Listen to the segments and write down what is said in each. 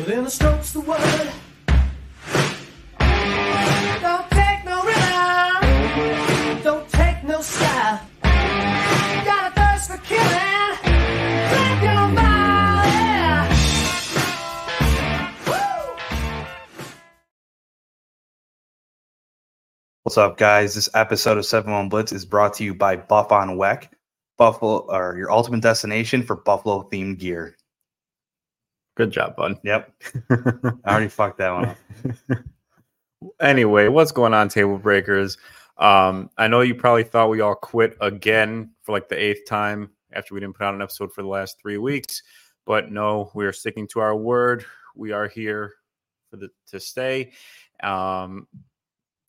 Within the strokes the word. Don't take no rhythm. Don't take no style. Got a thirst for killing. Drink your. Yeah. What's up, guys? This episode of 7-1 Blitz is brought to you by Buff on Weck, Buffalo, or your ultimate destination for Buffalo themed gear. Good job, bud. Yep. I already fucked that one up. anyway, what's going on, table breakers? Um, I know you probably thought we all quit again for like the eighth time after we didn't put out an episode for the last three weeks, but no, we are sticking to our word. We are here for the to stay. Um,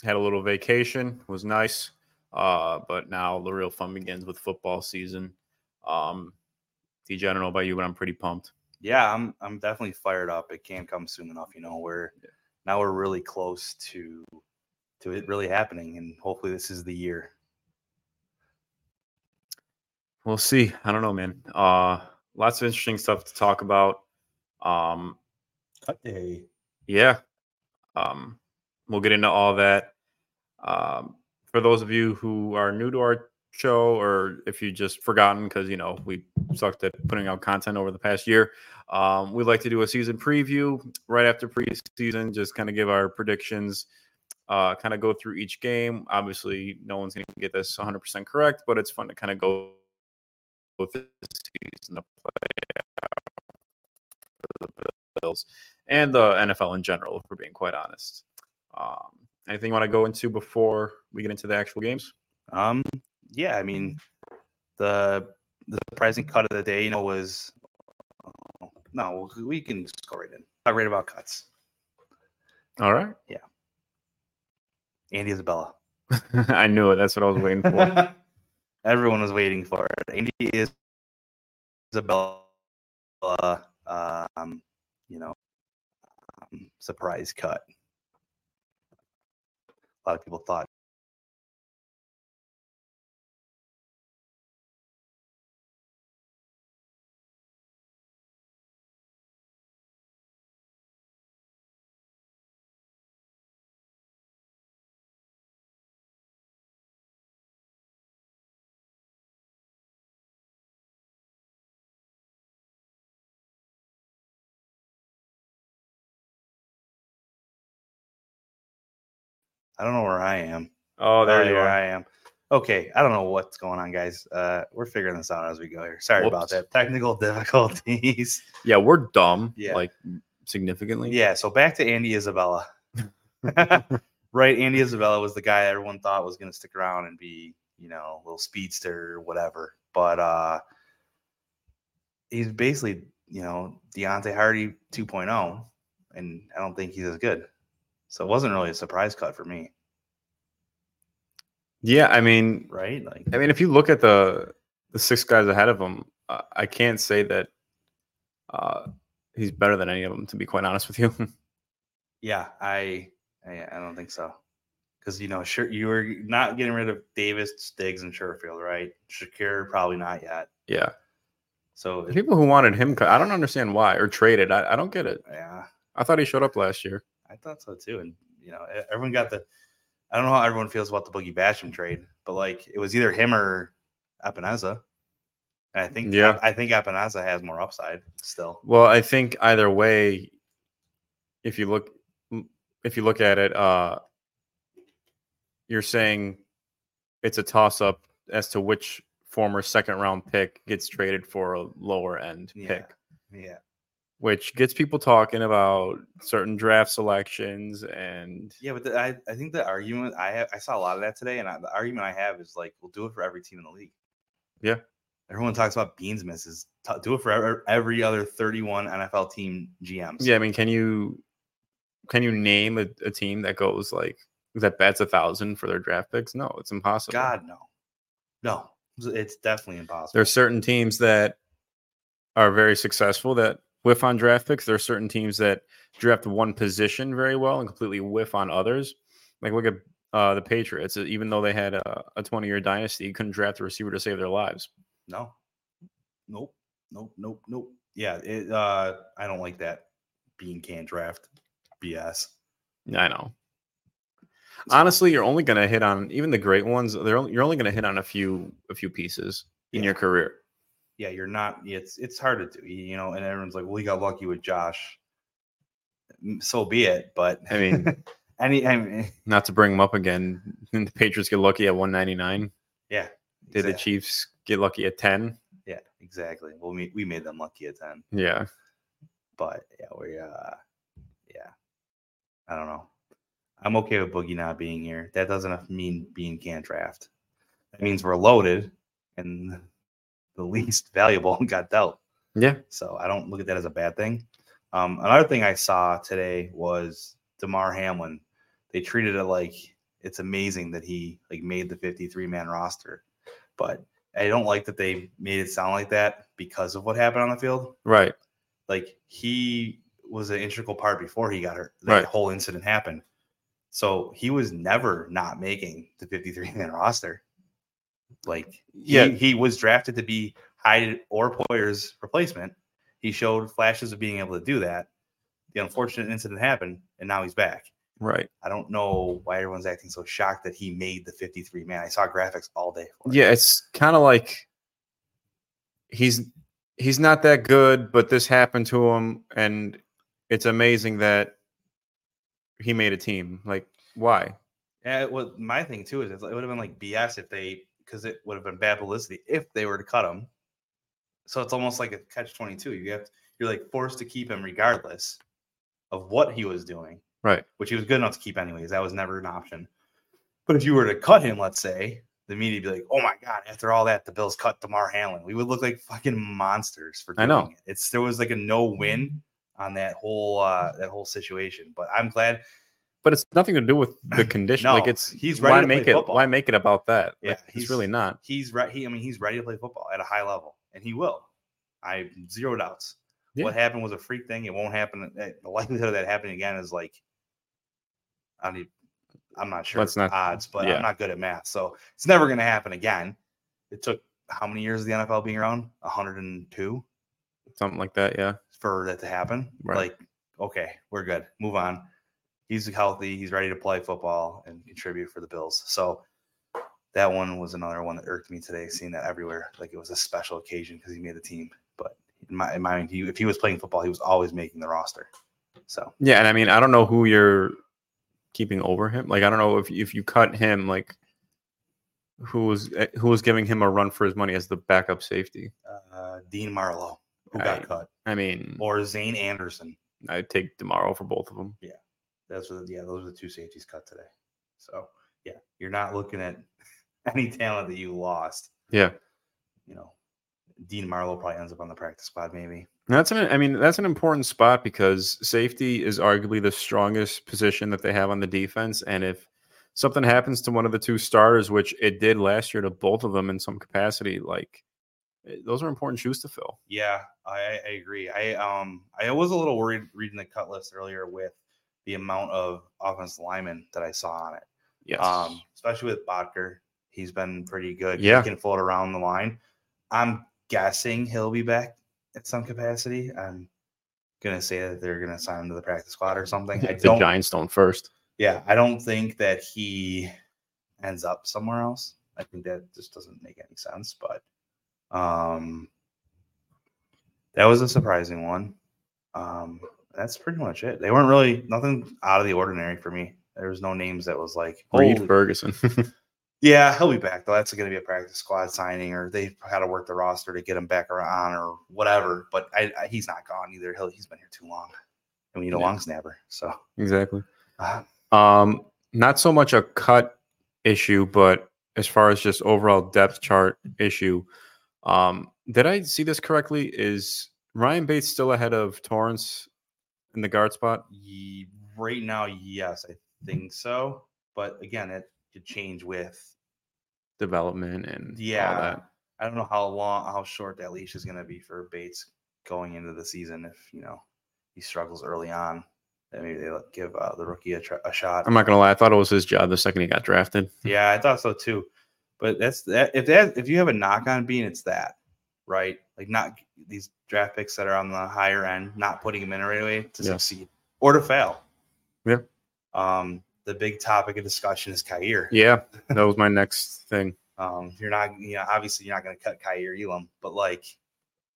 had a little vacation, was nice, uh, but now the real fun begins with football season. Um, DJ, I don't know about you, but I'm pretty pumped. Yeah, I'm I'm definitely fired up. It can't come soon enough. You know, we're now we're really close to to it really happening, and hopefully this is the year. We'll see. I don't know, man. Uh, lots of interesting stuff to talk about. Um, Cut day. yeah, um, we'll get into all that. Um, for those of you who are new to our show, or if you just forgotten because you know we sucked at putting out content over the past year, um, we like to do a season preview right after preseason, just kind of give our predictions. Uh, kind of go through each game. Obviously, no one's going to get this 100% correct, but it's fun to kind of go with this season to play the Bills and the NFL in general, if we're being quite honest. Um, anything you want to go into before we get into the actual games? Um, yeah, I mean, the the surprising cut of the day, you know, was no, we can just go right in. Talk right about cuts. All right. Yeah. Andy Isabella. I knew it. That's what I was waiting for. Everyone was waiting for it. Andy is Isabella, um, you know, um, surprise cut. A lot of people thought I don't know where I am. Oh, there you There are. I am. Okay, I don't know what's going on, guys. Uh, we're figuring this out as we go here. Sorry about that. Technical difficulties. Yeah, we're dumb. Yeah. Like significantly. yeah, so back to Andy Isabella. right, Andy Isabella was the guy everyone thought was going to stick around and be, you know, a little speedster or whatever. But uh he's basically, you know, Deonte Harty 2.0, and I don't think he's as good. So it wasn't really a surprise cut for me, Yeah. I mean, right? Like, I mean, if you look at the the six guys ahead of him, uh, I can't say that uh, he's better than any of them. To be quite honest with you. Yeah, I I, I don't think so. Because you know, sure you were not getting rid of Davis, Diggs, and Sherfield, right? Shakir probably not yet. yeah. So The people who wanted him, cut- I don't understand why, or traded. I, I don't get it. yeah, I thought he showed up last year. I thought so too. And you know, everyone got the. I don't know how everyone feels about the Boogie Basham trade, but like it was either him or Epenesa. And I think Yeah. I think Epenesa has more upside still. Well, I think either way, if you look, if you look at it, uh, you're saying it's a toss up as to which former second round pick gets traded for a lower end Yeah. pick, Yeah, which gets people talking about certain draft selections and yeah, but the, I I think the argument I have I saw a lot of that today, and I, the argument I have is like we'll do it for every team in the league. Yeah. Everyone talks about Beane's misses. T- do it for every, every other 31 NFL team GMs. yeah. I mean, can you can you name a, a team that goes like that bets a thousand for their draft picks? No, it's impossible. God, no. No. It's definitely impossible. There are certain teams that are very successful that whiff on draft picks. There are certain teams that draft one position very well and completely whiff on others. Like look at uh, the Patriots. Even though they had a, a 20 year dynasty, you couldn't draft a receiver to save their lives. No. Nope. Nope. Nope. Nope. Yeah. It, uh, I don't like that Beane can draft BS. I know. Honestly, you're only gonna hit on even the great ones. They're only, you're only gonna hit on a few a few pieces in Yeah. your career. Yeah, you're not. It's it's hard to do, you know. And everyone's like, "Well, he got lucky with Josh." So be it. But I mean, any, I mean, not to bring them up again, the Patriots get lucky at 199. yeah. Did the Chiefs get lucky at 10? Yeah, exactly. Well, we we made them lucky at ten, Yeah. but yeah, we uh, yeah. I don't know. I'm okay with Boogie not Beane here. That doesn't mean being can't draft. That means we're loaded and the least valuable got dealt. Yeah. So I don't look at that as a bad thing. Um, another thing I saw today was Damar Hamlin. They treated it like it's amazing that he like made the 53 man roster, but I don't like that they made it sound like that because of what happened on the field. Right. Like he was an integral part before he got hurt. That Right. whole incident happened. So he was never not making the 53 man roster. Like Yeah. he, he was drafted to be Hyde or Poyer's replacement. He showed flashes of being able to do that. The unfortunate incident happened, and now he's back. Right. I don't know why everyone's acting so shocked that he made the 53 man. I saw graphics all day. It. Yeah, it's kind of like he's he's not that good, but this happened to him, and it's amazing that he made a team. Like, why? Yeah, well, my thing too is it would have been like BS if they, because it would have been bad publicity if they were to cut him. So it's almost like a catch twenty two. You have you're like forced to keep him regardless of what he was doing, Right. which he was good enough to keep anyways. That was never an option. But if you were to cut him, let's say, the media would be like, "Oh my god!" After all that, the Bills cut Damar Hamlin. We would look like fucking monsters for. I know. It. It's there was like a no win on that whole uh that whole situation. But I'm glad But it's nothing to do with the condition. like No, it's he's ready why to play make it football. why make it about that? Yeah, Like, he's- really not. he's right. He, I mean, he's ready to play football at a high level, and he will. I zero doubts. Yeah. What happened was a freak thing. It won't happen. eh, The likelihood of that happening again is like, I don't. Even, I'm not sure. Let's not- odds, but yeah. I'm not good at math, so it's never going to happen again. It took how many years of the NFL being around? 102 Something like that. Yeah. for that to happen. Right. Like, okay, we're good. Move on. He's healthy. He's ready to play football and contribute for the Bills. So that one was another one that irked me today, seeing that everywhere. Like it was a special occasion because he made the team. But in my, in my mind, he, if he was playing football, he was always making the roster. So Yeah, and I mean, I don't know who you're keeping over him. Like, I don't know if if you cut him, like, who was eh, who was giving him a run for his money as the backup safety. uh, Dean Marlowe, who got cut, I mean, or Zayne Anderson. I'd take tomorrow for both of them. That's what, yeah, those are the two safeties cut today. So yeah, you're not looking at any talent that you lost. Yeah, you know, Dean Marlowe probably ends up on the practice squad, maybe. that's an. I mean, that's an important spot because safety is arguably the strongest position that they have on the defense, and if something happens to one of the two starters, which it did last year to both of them in some capacity, like eh, those are important shoes to fill. Yeah, I, I agree. I um I was a little worried reading the cut list earlier with the amount of offensive linemen that I saw on it. Yes. Um, especially with Boettger. He's been pretty good. Yeah. He can float around the line. I'm guessing he'll be back at some capacity. I'm gonna say that they're gonna sign him to the practice squad or something. I the don't Giants don't first. yeah, I don't think that he ends up somewhere else. I think that just doesn't make any sense. But um, that was a surprising one. Um, that's pretty much it. They weren't really nothing out of the ordinary for me. There was no names that was like Reid Ferguson. Yeah, he'll be back though. That's going to be a practice squad signing, or they've got to work the roster to get him back around, or whatever. But I, I, he's not gone either. He'll, he's been here too long, and we need a Yeah. long snapper. So exactly. uh, Um, not so much a cut issue, but as far as just overall depth chart issue, um, did I see this correctly? Is Ryan Bates still ahead of Torrence in the guard spot? Ye- right now, yes, I think so. But again, it could change with Development and all yeah. that. I don't know how long, how short that leash is going to be for Bates going into the season. If you know he struggles early on, then maybe they give uh, the rookie a, tr- a shot. I'm not gonna lie, I thought it was his job the second he got drafted. Yeah, I thought so too. But that's that. If that if you have a knock on Beane, it's that right? Like not these draft picks that are on the higher end, not putting them in right away to Yeah. succeed or to fail. Yeah. Um, the big topic of discussion is Kaiir. Yeah, that was my next thing. Um, you're not, you know, obviously you're not going to cut Kaiir Elam, but like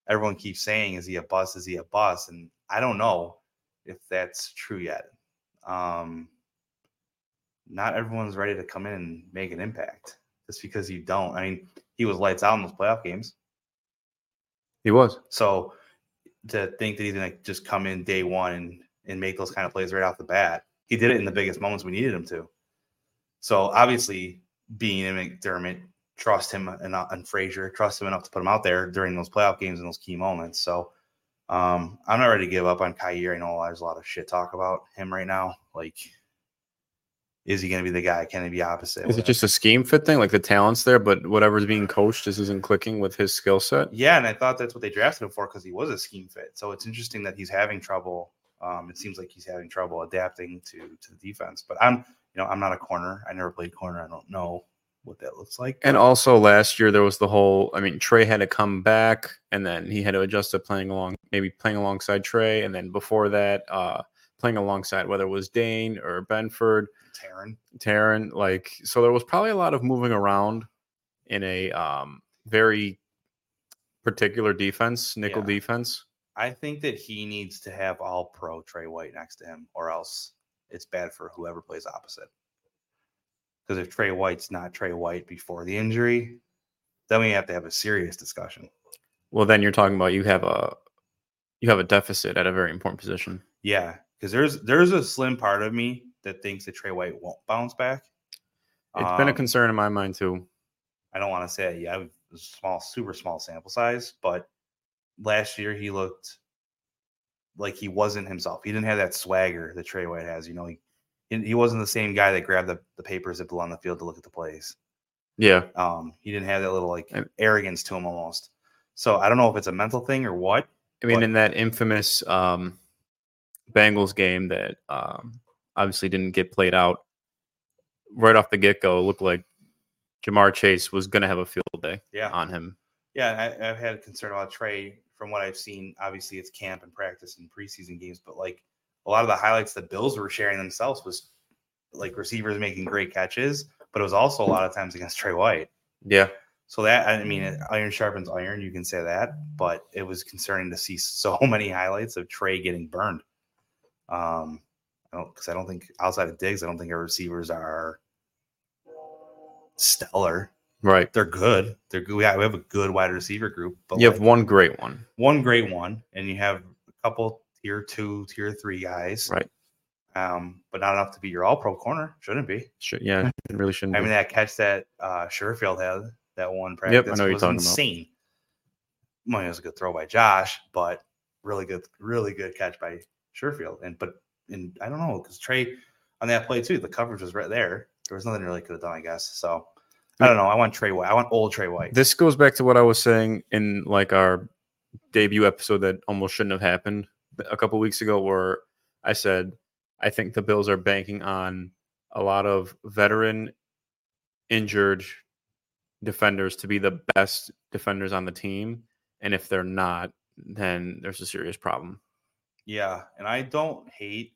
everyone keeps saying, is he a bust? Is he a bust? And I don't know if that's true yet. Um, not everyone's ready to come in and make an impact just because you don't. I mean, he was lights out in those playoff games. He was. So to think that he's going to just come in day one and, and make those kind of plays right off the bat, he did it in the biggest moments we needed him to. So obviously, Beane in McDermott, trust him and, and Frazier, trust him enough to put him out there during those playoff games and those key moments. So um, I'm not ready to give up on Kaiir. I know there's a lot of shit talk about him right now. Like, is he going to be the guy? Can he be opposite? Is it just a scheme fit thing? Like the talent's there, but whatever's being coached just isn't clicking with his skill set? Yeah, and I thought that's what they drafted him for because he was a scheme fit. So it's interesting that he's having trouble. Um, it seems like he's having trouble adapting to to the defense. But I'm, you know, I'm not a corner. I never played corner. I don't know what that looks like. And also last year there was the whole I mean, Tre had to come back and then he had to adjust to playing along maybe playing alongside Tre. And then before that, uh playing alongside whether it was Dane or Benford, Taron. Taron, like so there was probably a lot of moving around in a um very particular defense, nickel Yeah. defense. I think that he needs to have all pro Tre White next to him, or else it's bad for whoever plays opposite. Because if Tre White's not Tre White before the injury, then we have to have a serious discussion. Well, then you're talking about you have a you have a deficit at a very important position. Yeah, because there's there's a slim part of me that thinks that Tre White won't bounce back. It's been a Um, concern in my mind too. I don't want to say it yet. It was a small, super small sample size, but last year he looked like he wasn't himself. He didn't have that swagger that Tre White has. You know, he he wasn't the same guy that grabbed the, the papers that blew on the field to look at the plays. Yeah. Um, he didn't have that little like arrogance to him almost. So I don't know if it's a mental thing or what. I mean, in that infamous um, Bengals game that um, obviously didn't get played out, right off the get go, it looked like Ja'Marr Chase was going to have a field day Yeah, on him. yeah. I, I've had a concern about Tre from what I've seen. Obviously, it's camp and practice and preseason games, but like a lot of the highlights the Bills were sharing themselves was like receivers making great catches, but it was also a lot of times against Tre White. Yeah. So that I mean, iron sharpens iron. You can say that, but it was concerning to see so many highlights of Tre getting burned. Um, I don't because I don't think outside of Diggs, I don't think our receivers are stellar. Right. They're good. They're good. We have, we have a good wide receiver group, but You have one great one. one great one, and you have a couple tier two, tier three guys, Right. Um, but not enough to be your all pro corner. Shouldn't be. Should, yeah. It really shouldn't I be. mean, that catch that uh Sherfield had that one practice Yep, I know what you're was talking about. insane. Well, it was a good throw by Josh, but really good, really good catch by Sherfield. And but and I don't know because Tre on that play too, the coverage was right there. There was nothing really could have done, I guess. So I don't know. I want Tre White. I want old Tre White. this goes back to what I was saying in like our debut episode that almost shouldn't have happened a couple weeks ago, where I said I think the Bills are banking on a lot of veteran injured defenders to be the best defenders on the team, and if they're not, then there's a serious problem. Yeah, and I don't hate.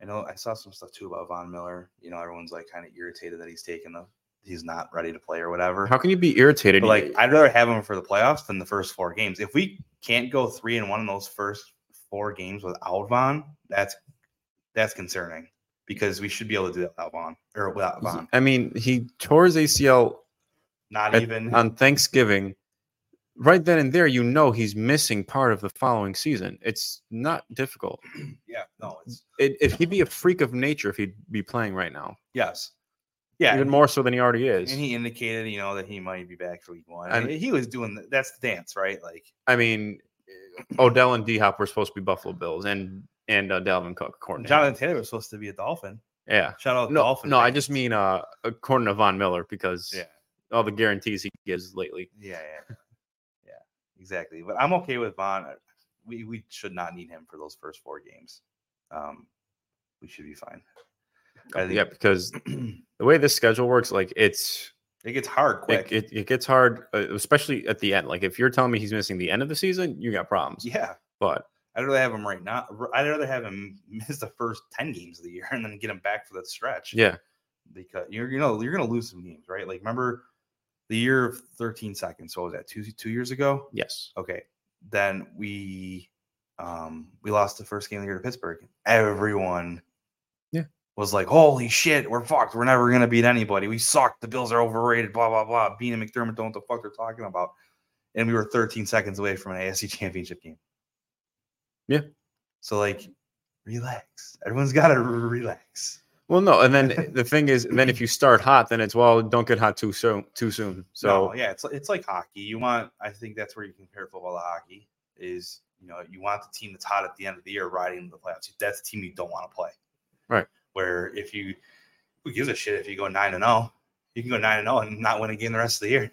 I know I saw some stuff too about Von Miller. You know, everyone's like kind of irritated that he's taking the he's not ready to play or whatever. How can you be irritated? But like, I'd rather have him for the playoffs than the first four games. If we can't go three and one in those first four games without Von, that's that's concerning because we should be able to do that without Von or without Von. I mean, he tore his ACL Not at- even on Thanksgiving, right then and there, you know he's missing part of the following season. It's not difficult. yeah, no, it's It, if he'd be a freak of nature if he'd be playing right now, yes, yeah, even more so than he already is. And he indicated, you know, that he might be back for week one. And- And he was doing the, that's the dance, right? Like, I mean, Odell and D Hop were supposed to be Buffalo Bills, and and uh, Dalvin Cook, according to. Jonathan Taylor was supposed to be a Dolphin. Yeah. Shout out No, Dolphin. no, I just mean uh, according to Von Miller because yeah, all the guarantees he gives lately. yeah, yeah, exactly. But I'm okay with Von. We we should not need him for those first four games. Um, we should be fine. I think- Yeah, because the way this schedule works, like it's It gets hard quick. it, it gets hard, uh, especially at the end. Like if you're telling me he's missing the end of the season, you got problems. yeah. But I'd rather have him right now. I'd rather have him miss the first 10 games of the year and then get him back for that stretch. yeah, Because you're you know you're gonna lose some games, right? Like remember the year of 13 seconds. So what was that two two years ago? yes, Okay. Then we um we lost the first game of the year to Pittsburgh. Everyone Yeah. was like, Holy shit, we're fucked. We're never gonna beat anybody. We suck. The Bills are overrated, blah blah blah. Beane and McDermott don't know what the fuck they're talking about. And we were 13 seconds away from an AFC championship game. Yeah. So like relax. Everyone's gotta relax. Well, no, and then the thing is, then if you start hot, then it's well, don't get hot too soon. Too soon. So So yeah, it's it's like hockey. You want I think that's where you compare football to hockey is you know you want the team that's hot at the end of the year riding into the playoffs. That's the team you don't want to play. Right. Where if you who gives a shit if you go nine and zero, you can go nine and zero and not win a game the rest of the year.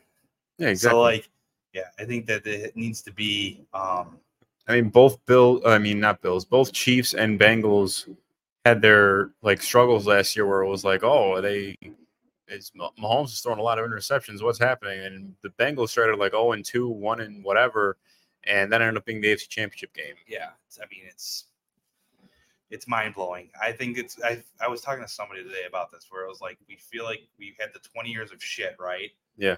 yeah, exactly. So like yeah, I think that it needs to be um I mean, both Bill, I mean, not Bills, both Chiefs and Bengals had their like struggles last year where it was like, oh, they, it's Mah- Mahomes is throwing a lot of interceptions. What's happening? And the Bengals started like 0 and 2, 1 and whatever. And then ended up being the AFC championship game. yeah, it's, I mean it's it's mind blowing. I think it's I I was talking to somebody today about this where it was like we feel like we've had the 20 years of shit, right? Yeah.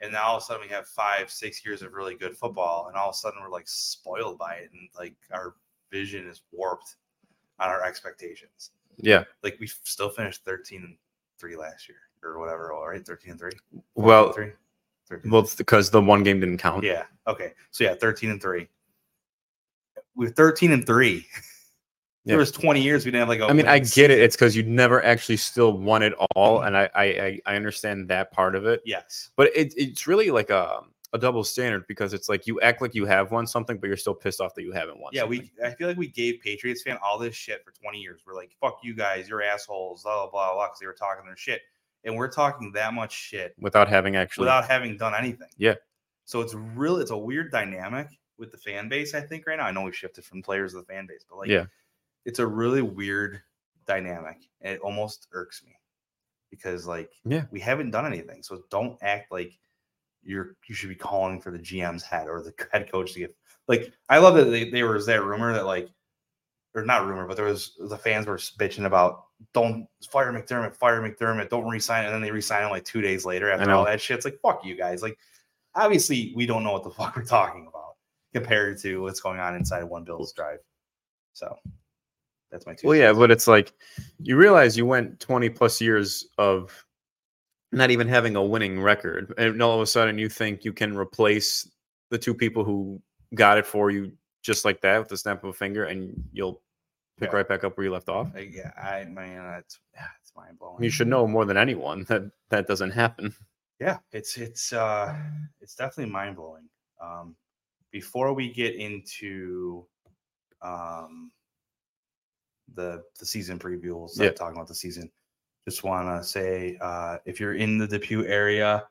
And now all of a sudden we have five, six years of really good football, and all of a sudden we're like spoiled by it, and like our vision is warped on our expectations. Yeah. Like we still finished 13 and three last year or whatever, all right, 13 and three. Well, three. 13. well, because the one game didn't count. Yeah. Okay. So yeah, 13 and three. We're 13 and three. Yeah. Was 20 years we didn't have like a I mean, I get it. It's because you never actually still won it all, mm-hmm. and I, I I I understand that part of it. Yes. But it, it's really like a a double standard because it's like you act like you have won something, but you're still pissed off that you haven't won. Yeah, something. we I feel like we gave Patriots fan all this shit for 20 years. We're like, fuck you guys, you're assholes, blah blah blah, because they were talking their shit. And we're talking that much shit without having actually. without having done anything. Yeah. So it's really it's a weird dynamic with the fan base, I think, right now. I know we shifted from players to the fan base, but like Yeah. it's a really weird dynamic. And it almost irks me because like Yeah. we haven't done anything. So don't act like you're you should be calling for the GM's head or the head coach to get like I love that they, there was that rumor that like or not rumor, but there was the fans were bitching about don't fire McDermott, fire McDermott, don't resign, and then they resign him like two days later after all that shit. It's like fuck you guys. Like obviously we don't know what the fuck we're talking about compared to what's going on inside of one Bills drive. So that's my two. Well, yeah, but it's like you realize you went 20 plus years of not even having a winning record, and all of a sudden you think you can replace the two people who got it for you just like that with the snap of a finger, and you'll pick Yeah. right back up where you left off. Yeah, I man, that's yeah, it's mind blowing. You should know more than anyone that that doesn't happen. yeah it's it's uh it's definitely mind blowing um before we get into um the the season preview we'll start Yeah. talking about the season just want to say uh if you're in the depew area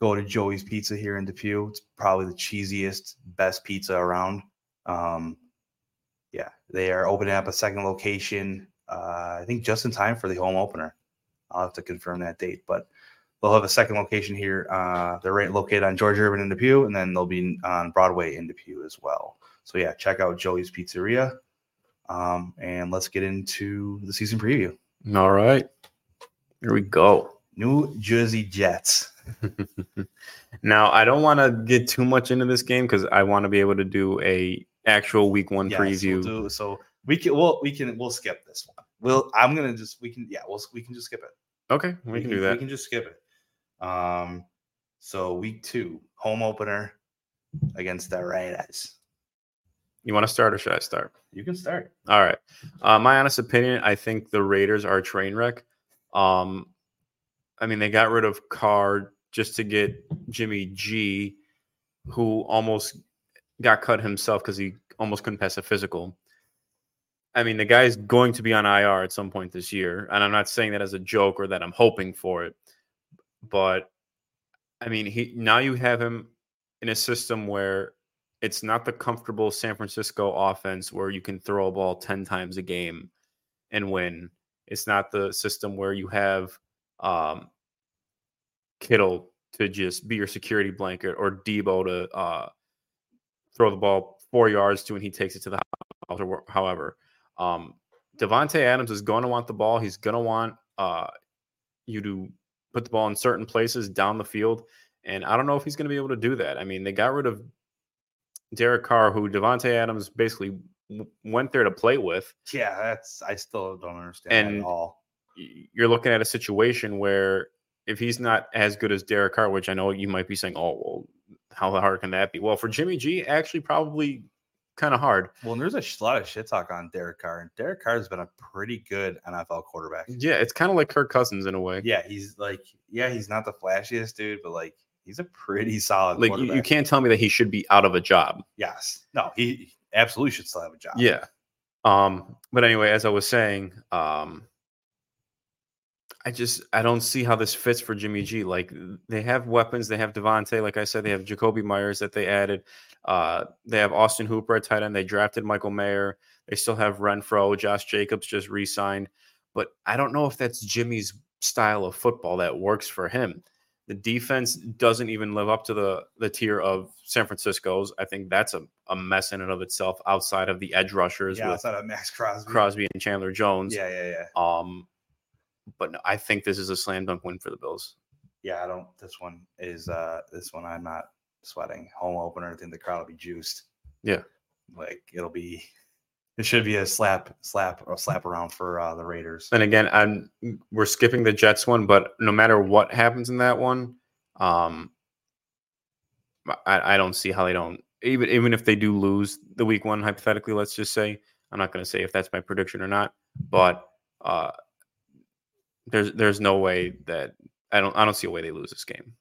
go to joey's pizza here in depew it's probably the cheesiest best pizza around um yeah they are opening up a second location uh i think just in time for the home opener i'll have to confirm that date but they'll have a second location here. Uh, they're right located on George Urban in Depew, and then they'll be on Broadway in Depew as well. So yeah, check out Joey's Pizzeria. Um, and let's get into the season preview. All right, here we go. New Jersey Jets. now I don't want to get too much into this game because I want to be able to do a actual week one Yes, we'll preview. do- so we can we'll we can we'll skip this one. We'll I'm gonna just we can yeah we'll we can just skip it. okay, we, can do that. We can just skip it. Um, so week two home opener against the Raiders. You want to start or should I start? You can start. All right. Uh, my honest opinion, I think the Raiders are a train wreck. Um, I mean, they got rid of Carr just to get Jimmy G, who almost got cut himself because he almost couldn't pass a physical. I mean, the guy's going to be on IR at some point this year, and I'm not saying that as a joke or that I'm hoping for it, but I mean, he now you have him in a system where it's not the comfortable San Francisco offense where you can throw a ball 10 times a game and win. It's not the system where you have um, Kittle to just be your security blanket or Deebo to uh, throw the ball four yards to when he takes it to the house or however. Um, Davante Adams is going to want the ball. He's going to want uh, you to put the ball in certain places down the field. And I don't know if he's going to be able to do that. I mean, they got rid of Derek Carr, who Davante Adams basically went there to play with. Yeah, that's I still don't understand And- at all. You're looking at a situation where if he's not as good as Derek Carr, which I know you might be saying, oh, well, how hard can that be? Well, for Jimmy G, actually, probably kind of hard. Well, there's a lot of shit talk on Derek Carr, and Derek Carr has been a pretty good NFL quarterback. Yeah, it's kind of like Kirk Cousins in a way. Yeah, he's like, yeah, he's not the flashiest dude, but like, he's a pretty solid. Like you, you can't tell me that he should be out of a job. Yes, no, he absolutely should still have a job. Yeah. Um, but anyway, as I was saying, um, I just I don't see how this fits for Jimmy G. Like they have weapons, they have Davante, like I said, they have Jakobi Meyers that they added. Uh, they have Austin Hooper at tight end. They drafted Michael Mayer. They still have Renfrow. Josh Jacobs just re-signed. But I don't know if that's Jimmy's style of football that works for him. The defense doesn't even live up to the the tier of San Francisco's. I think that's a, a mess in and of itself outside of the edge rushers yeah, outside of Maxx Crosby. Crosby and Chandler Jones. Yeah, yeah, yeah, Um, but no, I think this is a slam dunk win for the Bills. yeah. I don't. This one is uh this one. I'm not sweating. Home opener. I think the crowd will be juiced. Yeah. like it'll be. It should be a slap, slap, or slap around for uh, the Raiders. And again, I'm we're skipping the Jets one, but no matter what happens in that one, um, I, I don't see how they don't even even if they do lose the week one hypothetically. Let's just say I'm not going to say if that's my prediction or not, but uh, there's there's no way that I don't I don't see a way they lose this game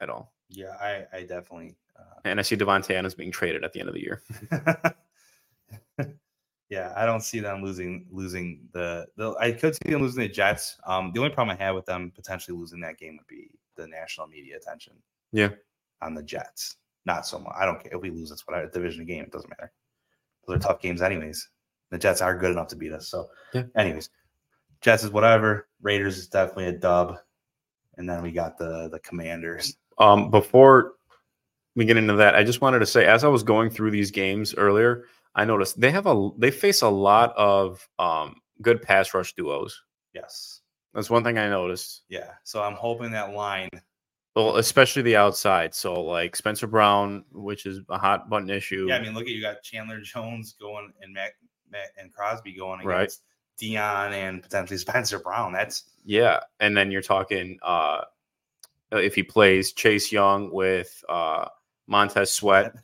at all. Yeah, I, I definitely. Uh, And I see Davante Adams being traded at the end of the year. yeah, I don't see them losing losing the, the I could see them losing the Jets. Um, the only problem I have with them potentially losing that game would be the national media attention. Yeah. On the Jets. Not so much. I don't care if we lose it's whatever division game, it doesn't matter. Those are tough games anyways. The Jets are good enough to beat us. So Yeah. anyways. Jets is whatever. Raiders is definitely a dub. And then we got the the commanders. Um, before we get into that, I just wanted to say, as I was going through these games earlier, I noticed they have a they face a lot of um, good pass rush duos. Yes. That's one thing I noticed. Yeah. So I'm hoping that line Well, especially the outside. So like Spencer Brown, which is a hot button issue. Yeah, I mean, look at you got Chandler Jones going and Mac, Mac and Crosby going Right. against Dion and potentially Spencer Brown. That's Yeah, and then you're talking uh, if he plays Chase Young with uh, Montez Sweat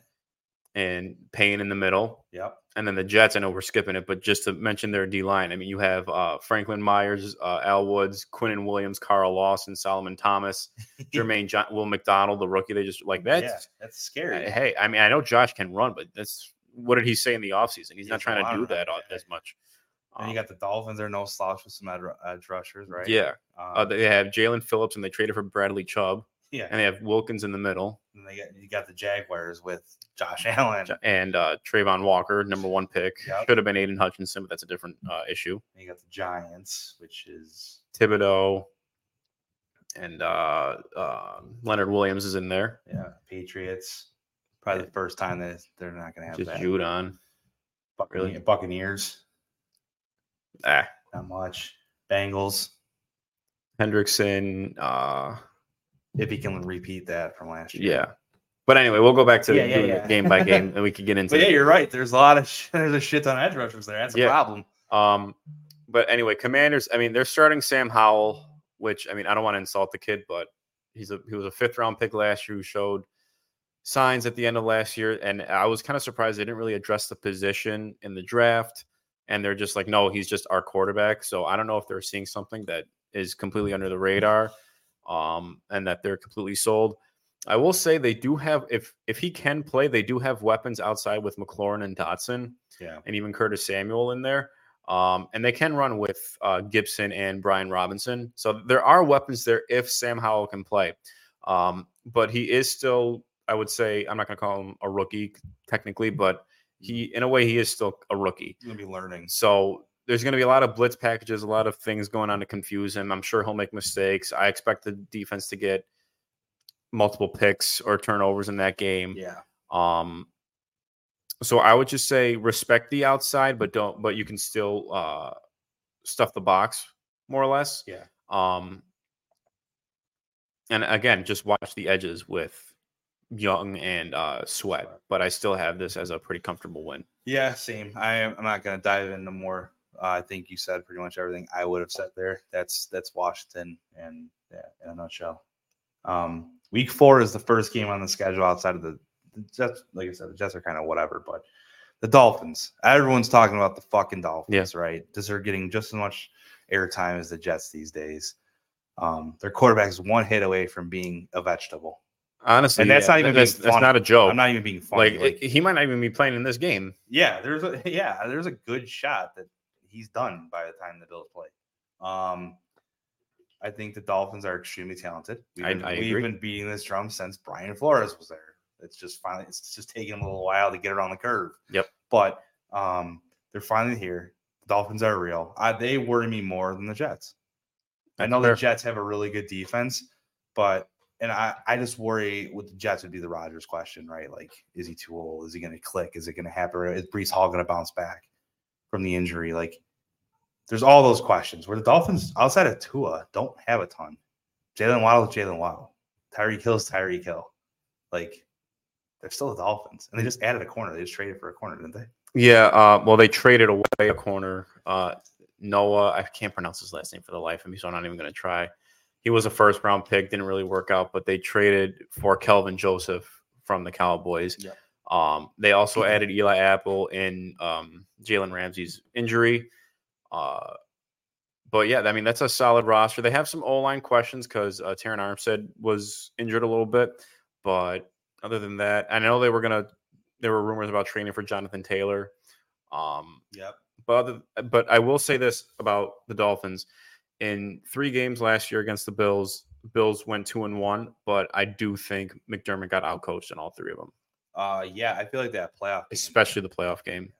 and Payne in the middle. Yep. And then the Jets, I know we're skipping it, but just to mention their D line, I mean, you have uh, Franklin Myers, uh, Al Woods, Quinnen Williams, Carl Lawson, Solomon Thomas, Jermaine John, Will McDonald, the rookie. They just like that's yeah, that's scary. uh, hey, I mean, I know Josh can run, but that's what did he say in the offseason? He's He not trying to do that as much. and you Um, got the Dolphins. They're no slouch with some edge, edge rushers, right? Yeah. Um, Uh, they have Jaelan Phillips and they traded for Bradley Chubb, yeah. and they have Wilkins in the middle And they got you got the Jaguars with Josh Allen. and uh, Travon Walker, number one pick. Yep. Should have been Aidan Hutchinson, but that's a different uh, issue. And you got the Giants, which is Thibodeaux and uh, uh, Leonard Williams is in there. yeah, Patriots. Probably the first time that they're not going to have Just that. Judon. Buccaneers, really. Buccaneers, Ah, not much. Bengals, Hendrickson. Uh, if he can repeat that from last year. yeah. But anyway, we'll go back to Yeah, yeah, yeah. game by game, and we could get into. But yeah, you're right. There's a lot of sh- there's a shit ton of edge rushers there. That's a Yeah. problem. Um, but anyway, Commanders. I mean, they're starting Sam Howell, which I mean, I don't want to insult the kid, but he's a he was a fifth round pick last year who showed signs at the end of last year, and I was kind of surprised they didn't really address the position in the draft. And they're just like, no, he's just our quarterback. So I don't know if they're seeing something that is completely under the radar, um, and that they're completely sold. I will say they do have if if he can play, they do have weapons outside with McLaurin and Dotson Yeah. and even Curtis Samuel in there. Um, and they can run with uh, Gibson and Brian Robinson. So there are weapons there if Sam Howell can play. Um, but he is still, I would say, I'm not going to call him a rookie technically, but he, in a way, he is still a rookie. He's gonna be learning. So there's going to be a lot of blitz packages, a lot of things going on to confuse him. I'm sure he'll make mistakes. I expect the defense to get multiple picks or turnovers in that game. Yeah. Um, so I would just say respect the outside, but don't. But you can still uh, stuff the box more or less. Yeah. Um, and again, just watch the edges with Young and uh, Sweat. But I still have this as a pretty comfortable win. Yeah, same. I am I'm not gonna dive into more. Uh, I think you said pretty much everything I would have said there. That's that's Washington and yeah, in a nutshell. Um, week four is the first game on the schedule outside of the, the Jets. Like I said, the Jets are kind of whatever, but the Dolphins. Everyone's talking about the fucking Dolphins, right? Because they're getting just as much airtime as the Jets these days. Um, their quarterback is one hit away from being a vegetable. Honestly, And that's yeah, not even that's, that's not a joke. I'm not even being funny. like, it- he might not even be playing in this game. Yeah, there's a yeah, there's a good shot that he's done by the time the Bills play. Um, I think the Dolphins are extremely talented. We've I- been, I we've been beating this drum since Brian Flores was there. It's just finally it's just taking a little while to get around the curve. Yep. But um, they're finally here. The Dolphins are real. I, they worry me more than the Jets. I know fair. the Jets have a really good defense, but and I, I just worry with the Jets would be the Rodgers question, right? Like, is he too old? Is he going to click? Is it going to happen? Is Breece Hall going to bounce back from the injury? Like, there's all those questions. Where the Dolphins, outside of Tua, don't have a ton. Jaylen Waddle is Jaylen Waddle. Tyreek Hill Tyree kill. Like, they're still the Dolphins, and they just added a corner. They just traded for a corner, didn't they? Yeah. Uh, well, they traded away a corner. Uh, Noah, I can't pronounce his last name for the life of me, so I'm not even going to try. He was a first round pick, didn't really work out, but they traded for Kelvin Joseph from the Cowboys. Yep. Um, they also added Eli Apple in um, Jalen Ramsey's injury. Uh, but yeah, I mean that's a solid roster. They have some O line questions because uh, Terron Armstead was injured a little bit, but other than that, I know they were gonna. There were rumors about training for Jonathan Taylor. Um, Yep. but other, but I will say this about the Dolphins: in three games last year against the Bills, Bills went two and one. But I do think McDermott got outcoached in all three of them, Uh, yeah, I feel like that playoff, game- especially the playoff game.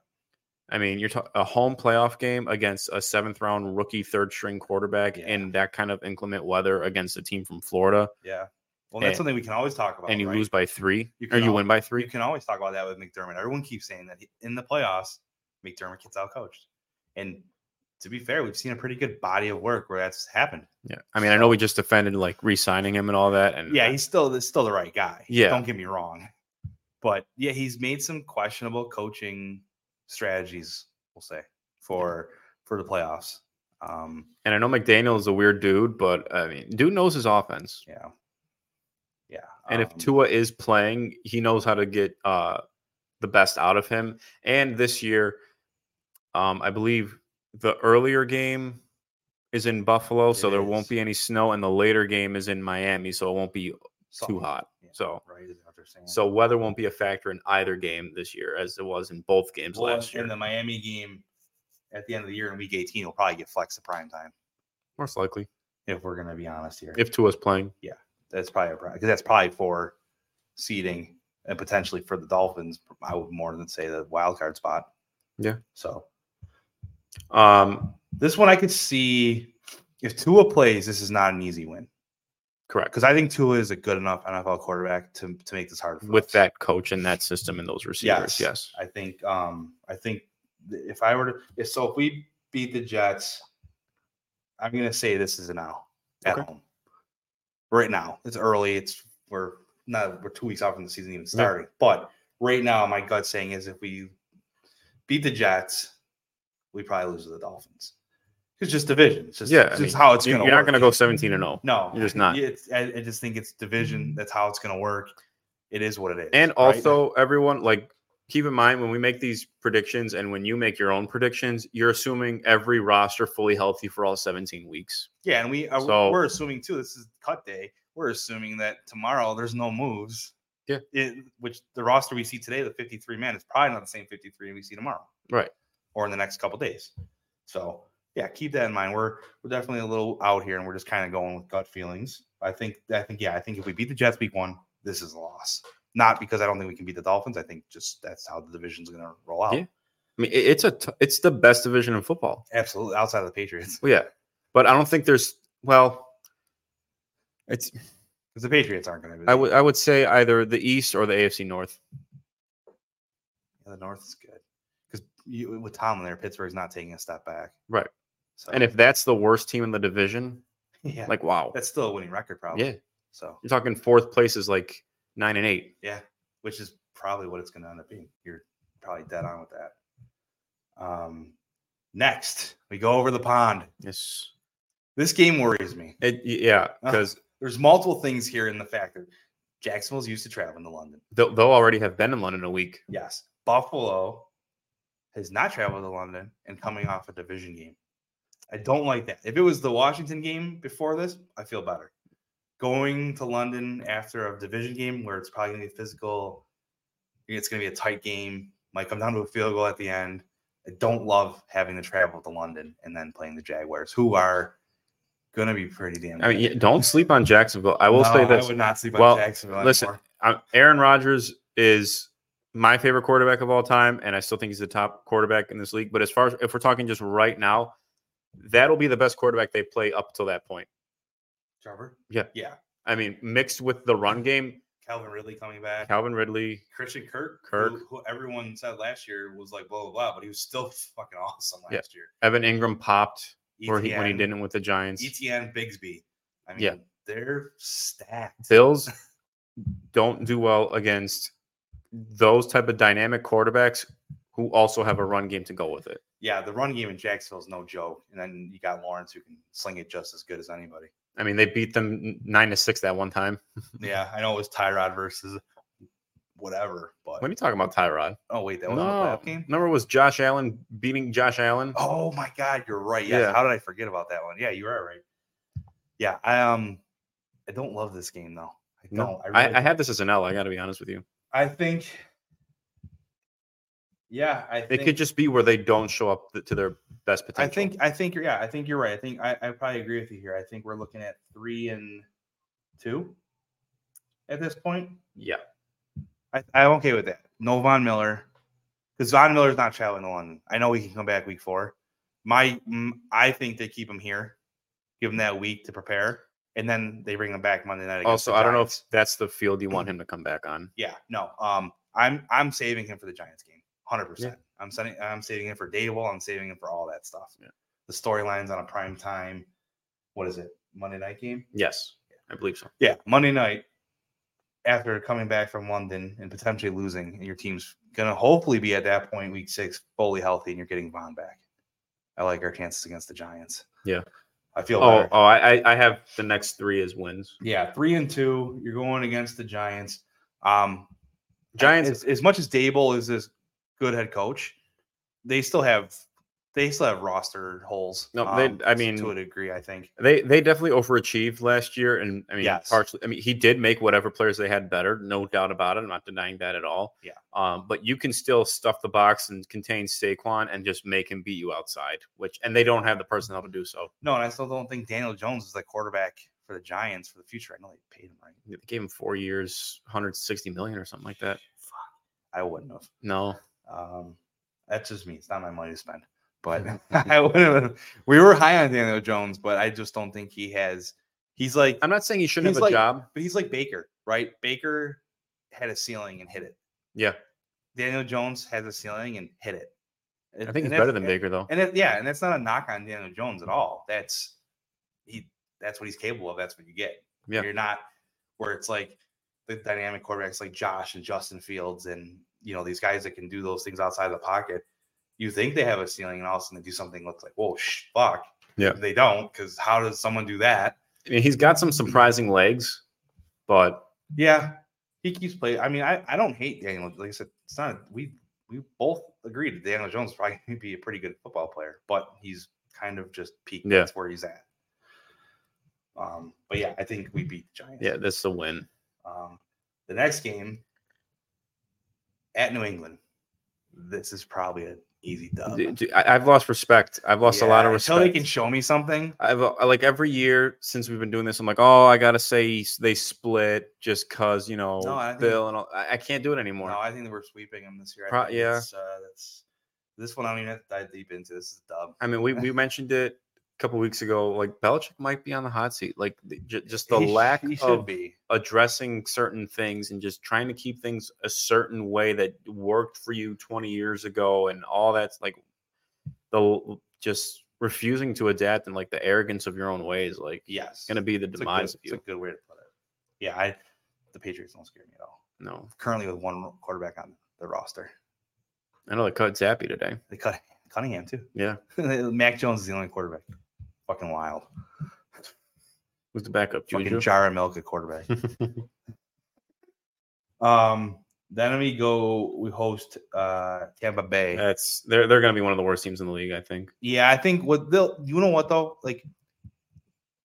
I mean, you're talking a home playoff game against a seventh round rookie third string quarterback Yeah. in that kind of inclement weather against a team from Florida, Yeah. Well, that's And- something we can always talk about. and you right? lose by three You or can you win by three. You can always talk about that with McDermott. Everyone keeps saying that in the playoffs, McDermott gets out coached. And to be fair, we've seen a pretty good body of work where that's happened. Yeah, I mean, I know we just defended like re-signing him and all that, and Yeah, he's still he's still the right guy. Yeah. Don't get me wrong. But yeah, he's made some questionable coaching strategies, we'll say, for for the playoffs. Um, and I know McDaniel is a weird dude, but I mean, dude knows his offense. yeah. Yeah. And if um, Tua is playing, he knows how to get uh, the best out of him. And this year, um, I believe the earlier game is in Buffalo, so there is. won't be any snow, and the later game is in Miami, so it won't be something- too hot. yeah, So, right they're saying. so weather won't be a factor in either game this year, as it was in both games Well, last year. in the Miami game at the end of the year in week 18, will probably get flexed to prime time. Most likely, If we're gonna be honest here. if Tua's playing. Yeah, that's probably because that's probably for seeding and potentially for the Dolphins. I would more than say the wild card spot. Yeah. So Um, this one I could see if Tua plays, this is not an easy win correct. because I think Tua is a good enough NFL quarterback to to make this hard for With us. that coach and that system and those receivers, Yes. yes. I think um I think if I were to if so if we beat the Jets, I'm gonna say this is an L at Okay. home. Right now. It's early. It's we're not we're two weeks out from the season even starting. But right now my gut saying is if we beat the Jets, we probably lose to the Dolphins. It's just division. It's just, Yeah, it's I just mean, how it's You- gonna You're not going to go 17 and 0. No, You're just not. It's, I, I just think it's division. That's how it's going to work. It is what it is. And right? also, everyone, like, keep in mind when we make these predictions and when you make your own predictions, you're assuming every roster fully healthy for all 17 weeks. yeah, and we uh, So- we're assuming too. This is cut day. We're assuming that tomorrow there's no moves. Yeah. It, which the roster we see today, the 53 man, is probably not the same 53 we see tomorrow Right. or in the next couple days. So yeah, keep that in mind. We're we're definitely a little out here, and we're just kind of going with gut feelings. I think I think yeah, I think if we beat the Jets week one, this is a loss. Not because I don't think we can beat the Dolphins. I think just that's how the division's going to roll out. Yeah. I mean, it's a t- it's the best division in football. Absolutely, outside of the Patriots. Well, yeah, but I don't think there's well, it's because the Patriots aren't going to. be I would I would say either the East or the AFC North. Yeah, The North is good because you with Tomlin there, Pittsburgh's not taking a step back. Right. So And if that's the worst team in the division, yeah, like wow, that's still a winning record, probably. yeah, So you're talking fourth place is like nine and eight. yeah, which is probably what it's going to end up being. You're probably dead on with that. Um, next we go over the pond. Yes, This game worries me. it, yeah, Uh, because There's multiple things here in the fact that Jacksonville's used to traveling to London. they'll, they'll already have been in London a week. Yes. Buffalo has not traveled to London and coming off a division game. I don't like that. If it was the Washington game before this, I feel better. Going to London after a division game where it's probably going to be physical, it's going to be a tight game, might come down to a field goal at the end. I don't love having to travel to London and then playing the Jaguars, who are going to be pretty damn. I mean, good. don't sleep on Jacksonville. I will No, say this: I would not sleep on Well, Jacksonville listen, anymore. Aaron Rodgers is my favorite quarterback of all time, and I still think he's the top quarterback in this league. But as far as if we're talking just right now, that'll be the best quarterback they play up till that point. Trevor? Yeah. Yeah. I mean, mixed with the run game, Calvin Ridley coming back. Calvin Ridley. Christian Kirk, Kirk. who, who everyone said last year was like blah blah blah, but he was still fucking awesome last Yeah. year. Evan Engram popped where he when he didn't with the Giants. ETN Bigsby. I mean, Yeah. they're stacked. Bills don't do well against those type of dynamic quarterbacks who also have a run game to go with it. Yeah, the run game in Jacksonville is no joke, and then you got Lawrence who can sling it just as good as anybody. I mean, they beat them nine to six that one time. Yeah, I know it was Tyrod versus whatever, but are you talking about, Tyrod? oh wait, that was a No, playoff game. it was Josh Allen beating Josh Allen? Oh my God, you're right. Yes. Yeah. How did I forget about that one? Yeah, you are right. Yeah, I um, I don't love this game though. I don't. No, I, I, really I had this as an L. I got to be honest with you. I think. Yeah, I It think could just be where they don't show up to their best potential. I think I think you're yeah, I think you're right. I think I, I probably agree with you here. I think we're looking at three and two at this point. yeah. I, I'm okay with that. No Von Miller. Because Von Miller's not traveling to London. I know he can come back week four. My I think they keep him here, give him that week to prepare, and then they bring him back Monday night. Also, I don't know if that's the field you want him to come back on. Yeah, no. Um, I'm I'm saving him for the Giants game, hundred percent. I'm sending I'm saving it for Daboll. I'm saving it for all that stuff. Yeah. The storylines on a prime time. What is it? Monday night game. Yes, I believe so. Yeah, Monday night. After coming back from London and potentially losing, and your team's gonna hopefully be at that point, week six, fully healthy, and you're getting Von back. I like our chances against the Giants. Yeah. I feel Oh, better. oh, I, I- I have the next three as wins. Yeah, three and two. You're going against the Giants. Um, Giants- As, as much as Daboll is this good head coach, they still have they still have roster holes. um, No, they- I mean- to a degree, I think. They they definitely overachieved last year, and I mean, Yes. partially. I mean, he did make whatever players they had better, no doubt about it. I'm not denying that at all. Yeah. Um, but you can still stuff the box and contain Saquon and just make him beat you outside, which and they don't have the personnel to do so. No, and I still don't think Daniel Jones is the quarterback for the Giants for the future. I know they paid him right. They gave him four years, 160 million or something like that. Fuck, I wouldn't have. No, Um, that's just me. It's not my money to spend. But I would have. We were high on Daniel Jones, but I just don't think he has. He's like I'm not saying he shouldn't have a like- job. But he's like Baker, right? Baker had a ceiling and hit it. Yeah, Daniel Jones has a ceiling and hit it. I think And he's better than Baker though. And it, yeah, and that's not a knock on Daniel Jones at all. That's he. That's what he's capable of. That's what you get. Yeah. You're not where it's like the dynamic quarterbacks like Josh and Justin Fields and you know these guys that can do those things outside the pocket. You think they have a ceiling, and all of a sudden they do something looks like whoa, sh- fuck. Yeah. they don't because how does someone do that? I mean, he's got some surprising legs, but Yeah, he keeps playing. I mean, I, I don't hate Daniel. Like I said, it's not we we both agreed that Daniel Jones probably going be a pretty good football player, but he's kind of just peaked. Yeah. That's where he's at. Um, but yeah, I think we beat the Giants. yeah, this is a win. Um, the next game at New England. This is probably an easy dub. I've lost respect. I've lost a lot of respect. Until they can show me something. I've uh, like every year since we've been doing this, I'm like, oh, I gotta say they split just cause you know No, I think- Bill and all. I, can't do it anymore. No, I think that we're sweeping them this year. I Pro- yeah. it's, uh, that's this one. I don't even have to dive deep into. This is a dub. I mean, we we mentioned it couple weeks ago, like Belichick might be on the hot seat. Like ju- just the He lack he of be. addressing certain things and just trying to keep things a certain way that worked for you 20 years ago and all that's like the just refusing to adapt and like the arrogance of your own ways like Yes. gonna be the It's demise good, of it's you a good way to put it. Yeah, I the Patriots don't scare me at all. no Currently with one quarterback on the roster. i know they cut Zappe today They cut Cunningham too. yeah Mac Jones is the only quarterback. Fucking wild. who's the backup Fucking Juju? jar of milk at quarterback. um then we go we host uh Tampa Bay. that's they're, they're gonna be one of the worst teams in the league i think Yeah, I think what they'll you know what though? Like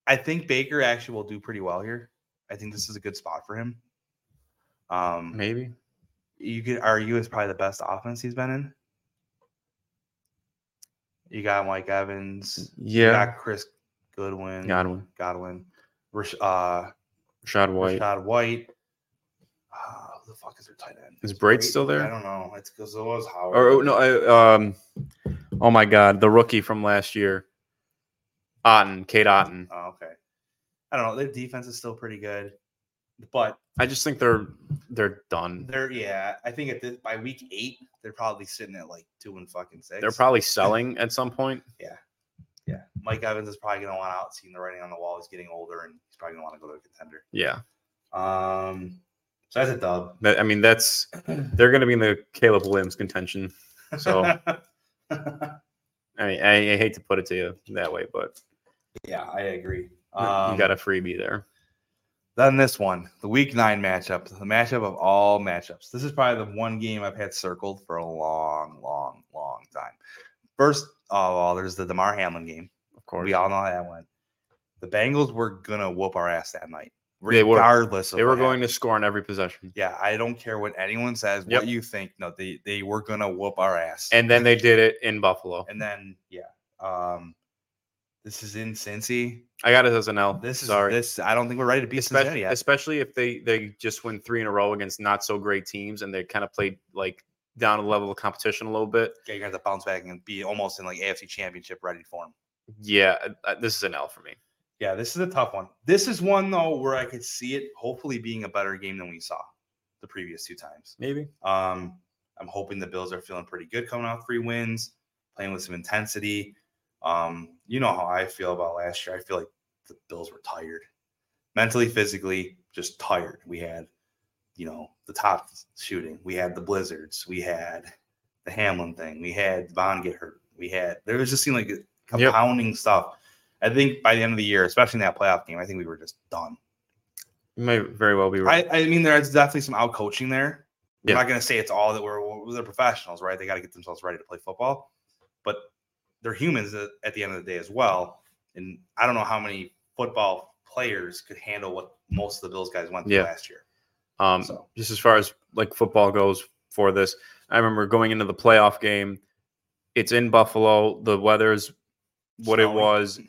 I think Baker actually will do pretty well here. I think this is a good spot for him. Um maybe you could argue it's probably the best offense he's been in. You got Mike Evans, Yeah. you got Chris Godwin, Godwin Godwin, Rash, uh Rachaad White Rachaad White. Uh, who the fuck is their tight end? Is Brate still there? I don't know. It's because it was Howard. or oh, no I, um oh my god the rookie from last year Otton Cade Otton Oh, okay. I don't know. Their defense is still pretty good, but i just think they're they're done they're yeah. I think at this by week eight, they're probably sitting at like two and fucking six. they're probably selling at some point yeah. Yeah. Mike Evans is probably gonna want out, seeing the writing on the wall. He's getting older, and he's probably gonna want to go to a contender. yeah Um, so that's a dub. That, I mean, that's they're going to be in the Caleb Williams contention. So I, mean, I, I hate to put it to you that way, but yeah, I agree. you Um, got a freebie there. Then this one, the week nine matchup, the matchup of all matchups. This is probably the one game I've had circled for a long, long, long time. First of all, there's the Damar Hamlin game. Of course, We all know how that went. The Bengals were gonna whoop our ass that night, They were. regardless. Of they were going happened. to score on every possession, Yeah, I don't care what anyone says, Yep. what you think. No, they they were gonna whoop our ass. and then they did it in Buffalo. and then yeah, um, this is in Cincy. I got it as an L. This is sorry, this. I don't think we're ready to beat Cincinnati especially, yet. especially if they they just win three in a row against not so great teams, and they kind of played like down a level of competition a little bit. Yeah, you're gonna have to bounce back and be almost in like AFC Championship ready form. Yeah, uh, this is an L for me. Yeah, this is a tough one. This is one though where I could see it hopefully being a better game than we saw the previous two times. Maybe Um, I'm hoping the Bills are feeling pretty good coming off three wins, playing with some intensity. Um, you know how I feel about last year. I feel like the Bills were tired, mentally, physically, just tired. We had, you know, the top shooting. We had the blizzards. We had the Hamlin thing. We had Von get hurt. We had there was just seemed like compounding stuff. I think by the end of the year, especially in that playoff game, I think we were just done. you may very well be right. I, I mean, there's definitely some out coaching there. Yeah. I'm not going to say it's all that we're, they're professionals, right? They got to get themselves ready to play football, but they're humans at the end of the day as well. And I don't know how many football players could handle what most of the Bills guys went through Yeah. last year. Um, So- just as far as like football goes for this, I remember going into the playoff game. It's in Buffalo. The weather's what it was.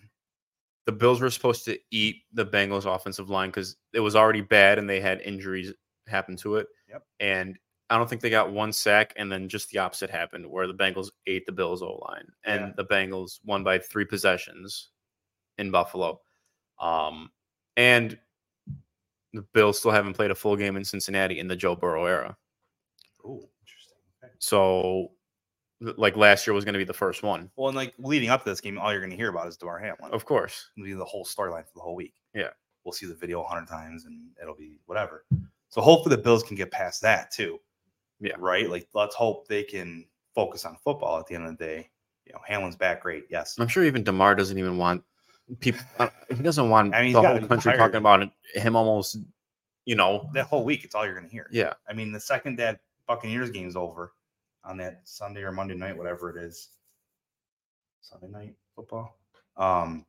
The Bills were supposed to eat the Bengals offensive line because it was already bad and they had injuries happen to it. Yep. And I don't think they got one sack, and then just the opposite happened where the Bengals ate the Bills O line, and Yeah. the Bengals won by three possessions in Buffalo. Um, and the Bills still haven't played a full game in Cincinnati in the Joe Burrow era. Ooh, interesting. Okay. So, like last year was going to be the first one, Well, and like leading up to this game, all you're going to hear about is Damar Hamlin. of course. It'll be the whole storyline for the whole week. Yeah. We'll see the video a hundred times and it'll be whatever. So hopefully the Bills can get past that too. Yeah. Right? Like let's hope they can focus on football at the end of the day. You know, Hamlin's back great. Yes. I'm sure even Damar doesn't even want people. uh, He doesn't want I mean, the whole country tired. talking about it, him almost, you know. That whole week, it's all you're gonna hear. Yeah, I mean, the second that Buccaneers game's over on that Sunday or Monday night, whatever it is. Sunday night football. Um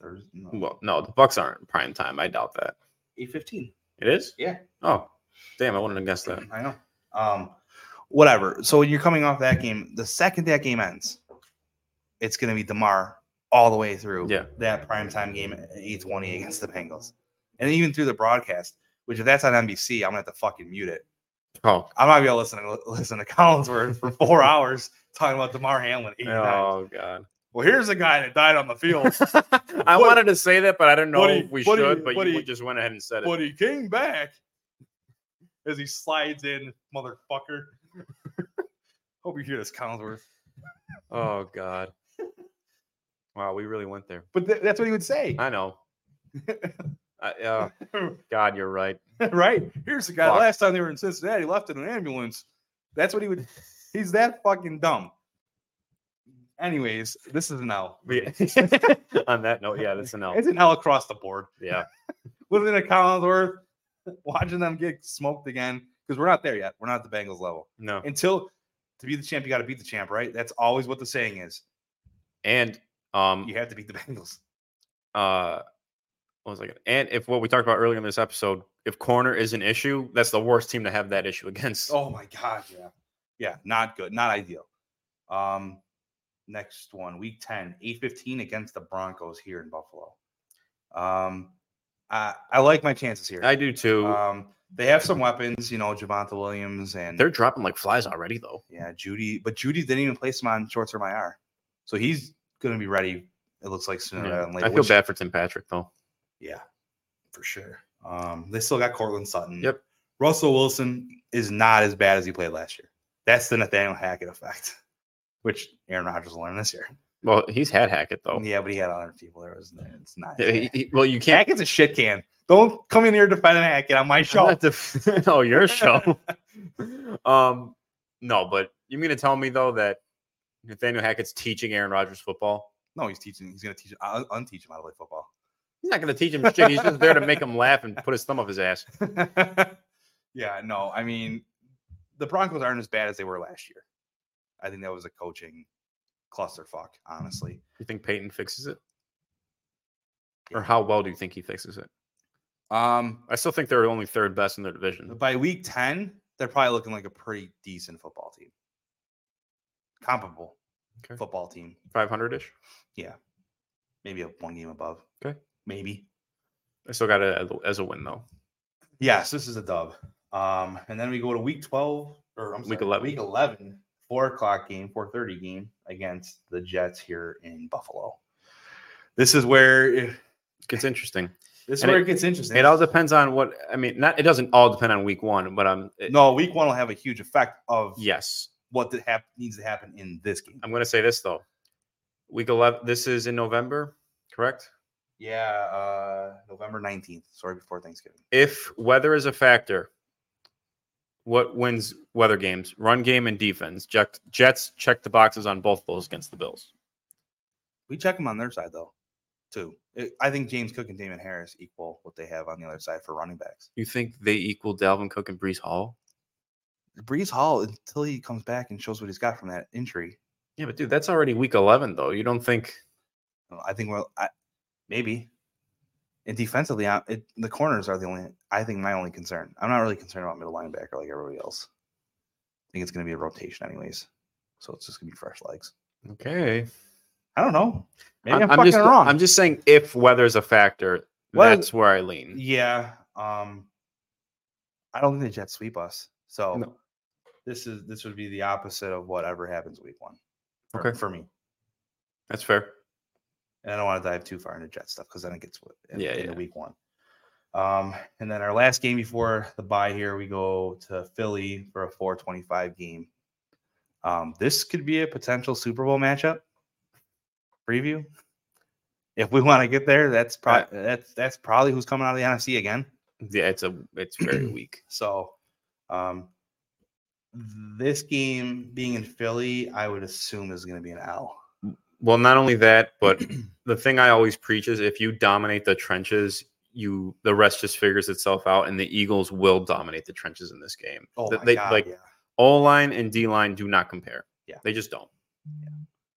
Thursday no, well, no, the Bucks aren't prime time. I doubt that. 815. It is. Yeah. Oh, damn! I wouldn't have guessed that. I know. Um, whatever. So when you're coming off that game, the second that game ends, it's going to be Damar all the way through. Yeah. That primetime game at 8:20 against the Bengals, and even through the broadcast. Which if that's on NBC, I'm gonna have to fucking mute it. Oh, I'm not gonna be able to listen to listen to Collinsworth for four hours talking about Damar Hamlin eight times. oh God. Well, here's a guy that died on the field, I But- wanted to say that, but I don't know he- if we but he- should. But but you just went ahead and said it. but he came back as he slides in, motherfucker. Hope you hear this, Collinsworth. Oh God! Wow, we really went there. But th- that's what he would say, I know. Uh, God, you're right. right? Here's the guy. Fuck. Last time they were in Cincinnati, he left in an ambulance. That's what he would. He's that fucking dumb. Anyways, this is an L. We- On that note, yeah, that's an L. It's an L across the board. Yeah, Living in Collinsworth, watching them get smoked again because we're not there yet. We're not at the Bengals level. no. Until to be the champ, you got to beat the champ, right? That's always what the saying is. And um, You have to beat the Bengals. uh, what was I gonna? And if what we talked about earlier in this episode, if corner is an issue, that's the worst team to have that issue against. Oh my god, yeah. Yeah, not good, not ideal. Um next one, week 10, 815 against the Broncos here in Buffalo. Um I, I like my chances here. I do too. um they have some weapons, you know, Javonte Williams and They're dropping like flies already, though. yeah, Jeudy, but Jeudy didn't even place him on short term IR. So he's gonna be ready, it looks like sooner Yeah. than later. I feel which- bad for Tim Patrick though. Yeah, for sure. Um, they still got Courtland Sutton. Yep. Russell Wilson is not as bad as he played last year. That's the Nathaniel Hackett effect, which Aaron Rodgers will learn this year. Well, he's had Hackett though. Yeah, but he had other people there. Wasn't there? It's not. Yeah, he- he- well, you can't. Hackett's a shit can. Don't come in here defending Hackett on my show. def- oh, your show. um, no, but you mean to tell me though that Nathaniel Hackett's teaching Aaron Rodgers football? no, he's teaching. He's going to teach. Un- unteach him how to play football. He's not going to teach him shit. He's just there to make him laugh and put his thumb up his ass. yeah, no, I mean, the Broncos aren't as bad as they were last year. I think that was a coaching clusterfuck, honestly. You think Peyton fixes it, or how well do you think he fixes it? Um, I still think they're only third best in their division. by week 10, they're probably looking like a pretty decent football team. Comparable Okay. football team. Five hundred ish. Yeah. Maybe a one game above. Okay. Maybe. I still got it as a- win though. Yes, this is a dub. Um, and then we go to week 12 or I'm Week 11. Week 11, four o'clock game, 4:30 game against the Jets here in Buffalo. This is where it, It's interesting. this is And where it- it, gets interesting. It all depends on what I mean. Not it doesn't all depend on week one, but um, it- no, week one will have a huge effect of yes, what that hap- needs to happen in this game. I'm going to say this though. Week eleven. This is in November, correct? Yeah, uh November 19th, sorry before Thanksgiving. If weather is a factor, what wins weather games? Run game and defense. Jets, Jets check the boxes on both those against the Bills. We check them on their side though, too. It- I think James Cook and Damien Harris equal what they have on the other side for running backs. You think they equal Dalvin Cook and Breece Hall? Breece Hall until he comes back and shows what he's got from that injury. Yeah, but dude, that's already week eleven though. You don't think? uh, I think well, I, maybe. And defensively, I- it, the corners are the only. I think my only concern. I'm not really concerned about middle linebacker like everybody else. I think it's going to be a rotation anyways, so it's just going to be fresh legs. Okay, I don't know. Maybe I'm, I'm, fucking just wrong. I'm just saying if weather's a factor, Well, that's where I lean. Yeah. Um I don't think the Jets sweep us. So No. This is this would be the opposite of whatever happens week one. For, Okay. For me. That's fair. And I don't want to dive too far into Jet stuff because then it gets in, Yeah, into yeah. week one. Um, and then our last game before the bye here, we go to Philly for a 425 game. Um, this could be a potential Super Bowl matchup preview. If we want to get there, that's probably that's that's probably who's coming out of the NFC again. Yeah, it's a it's very weak. So, um, this game being in Philly, I would assume is going to be an L. Well, not only that, but the thing I always preach is if you dominate the trenches, you the rest just figures itself out, and the Eagles will dominate the trenches in this game. Oh they, god! like yeah, O line and D line do not compare. Yeah. they just don't. Yeah,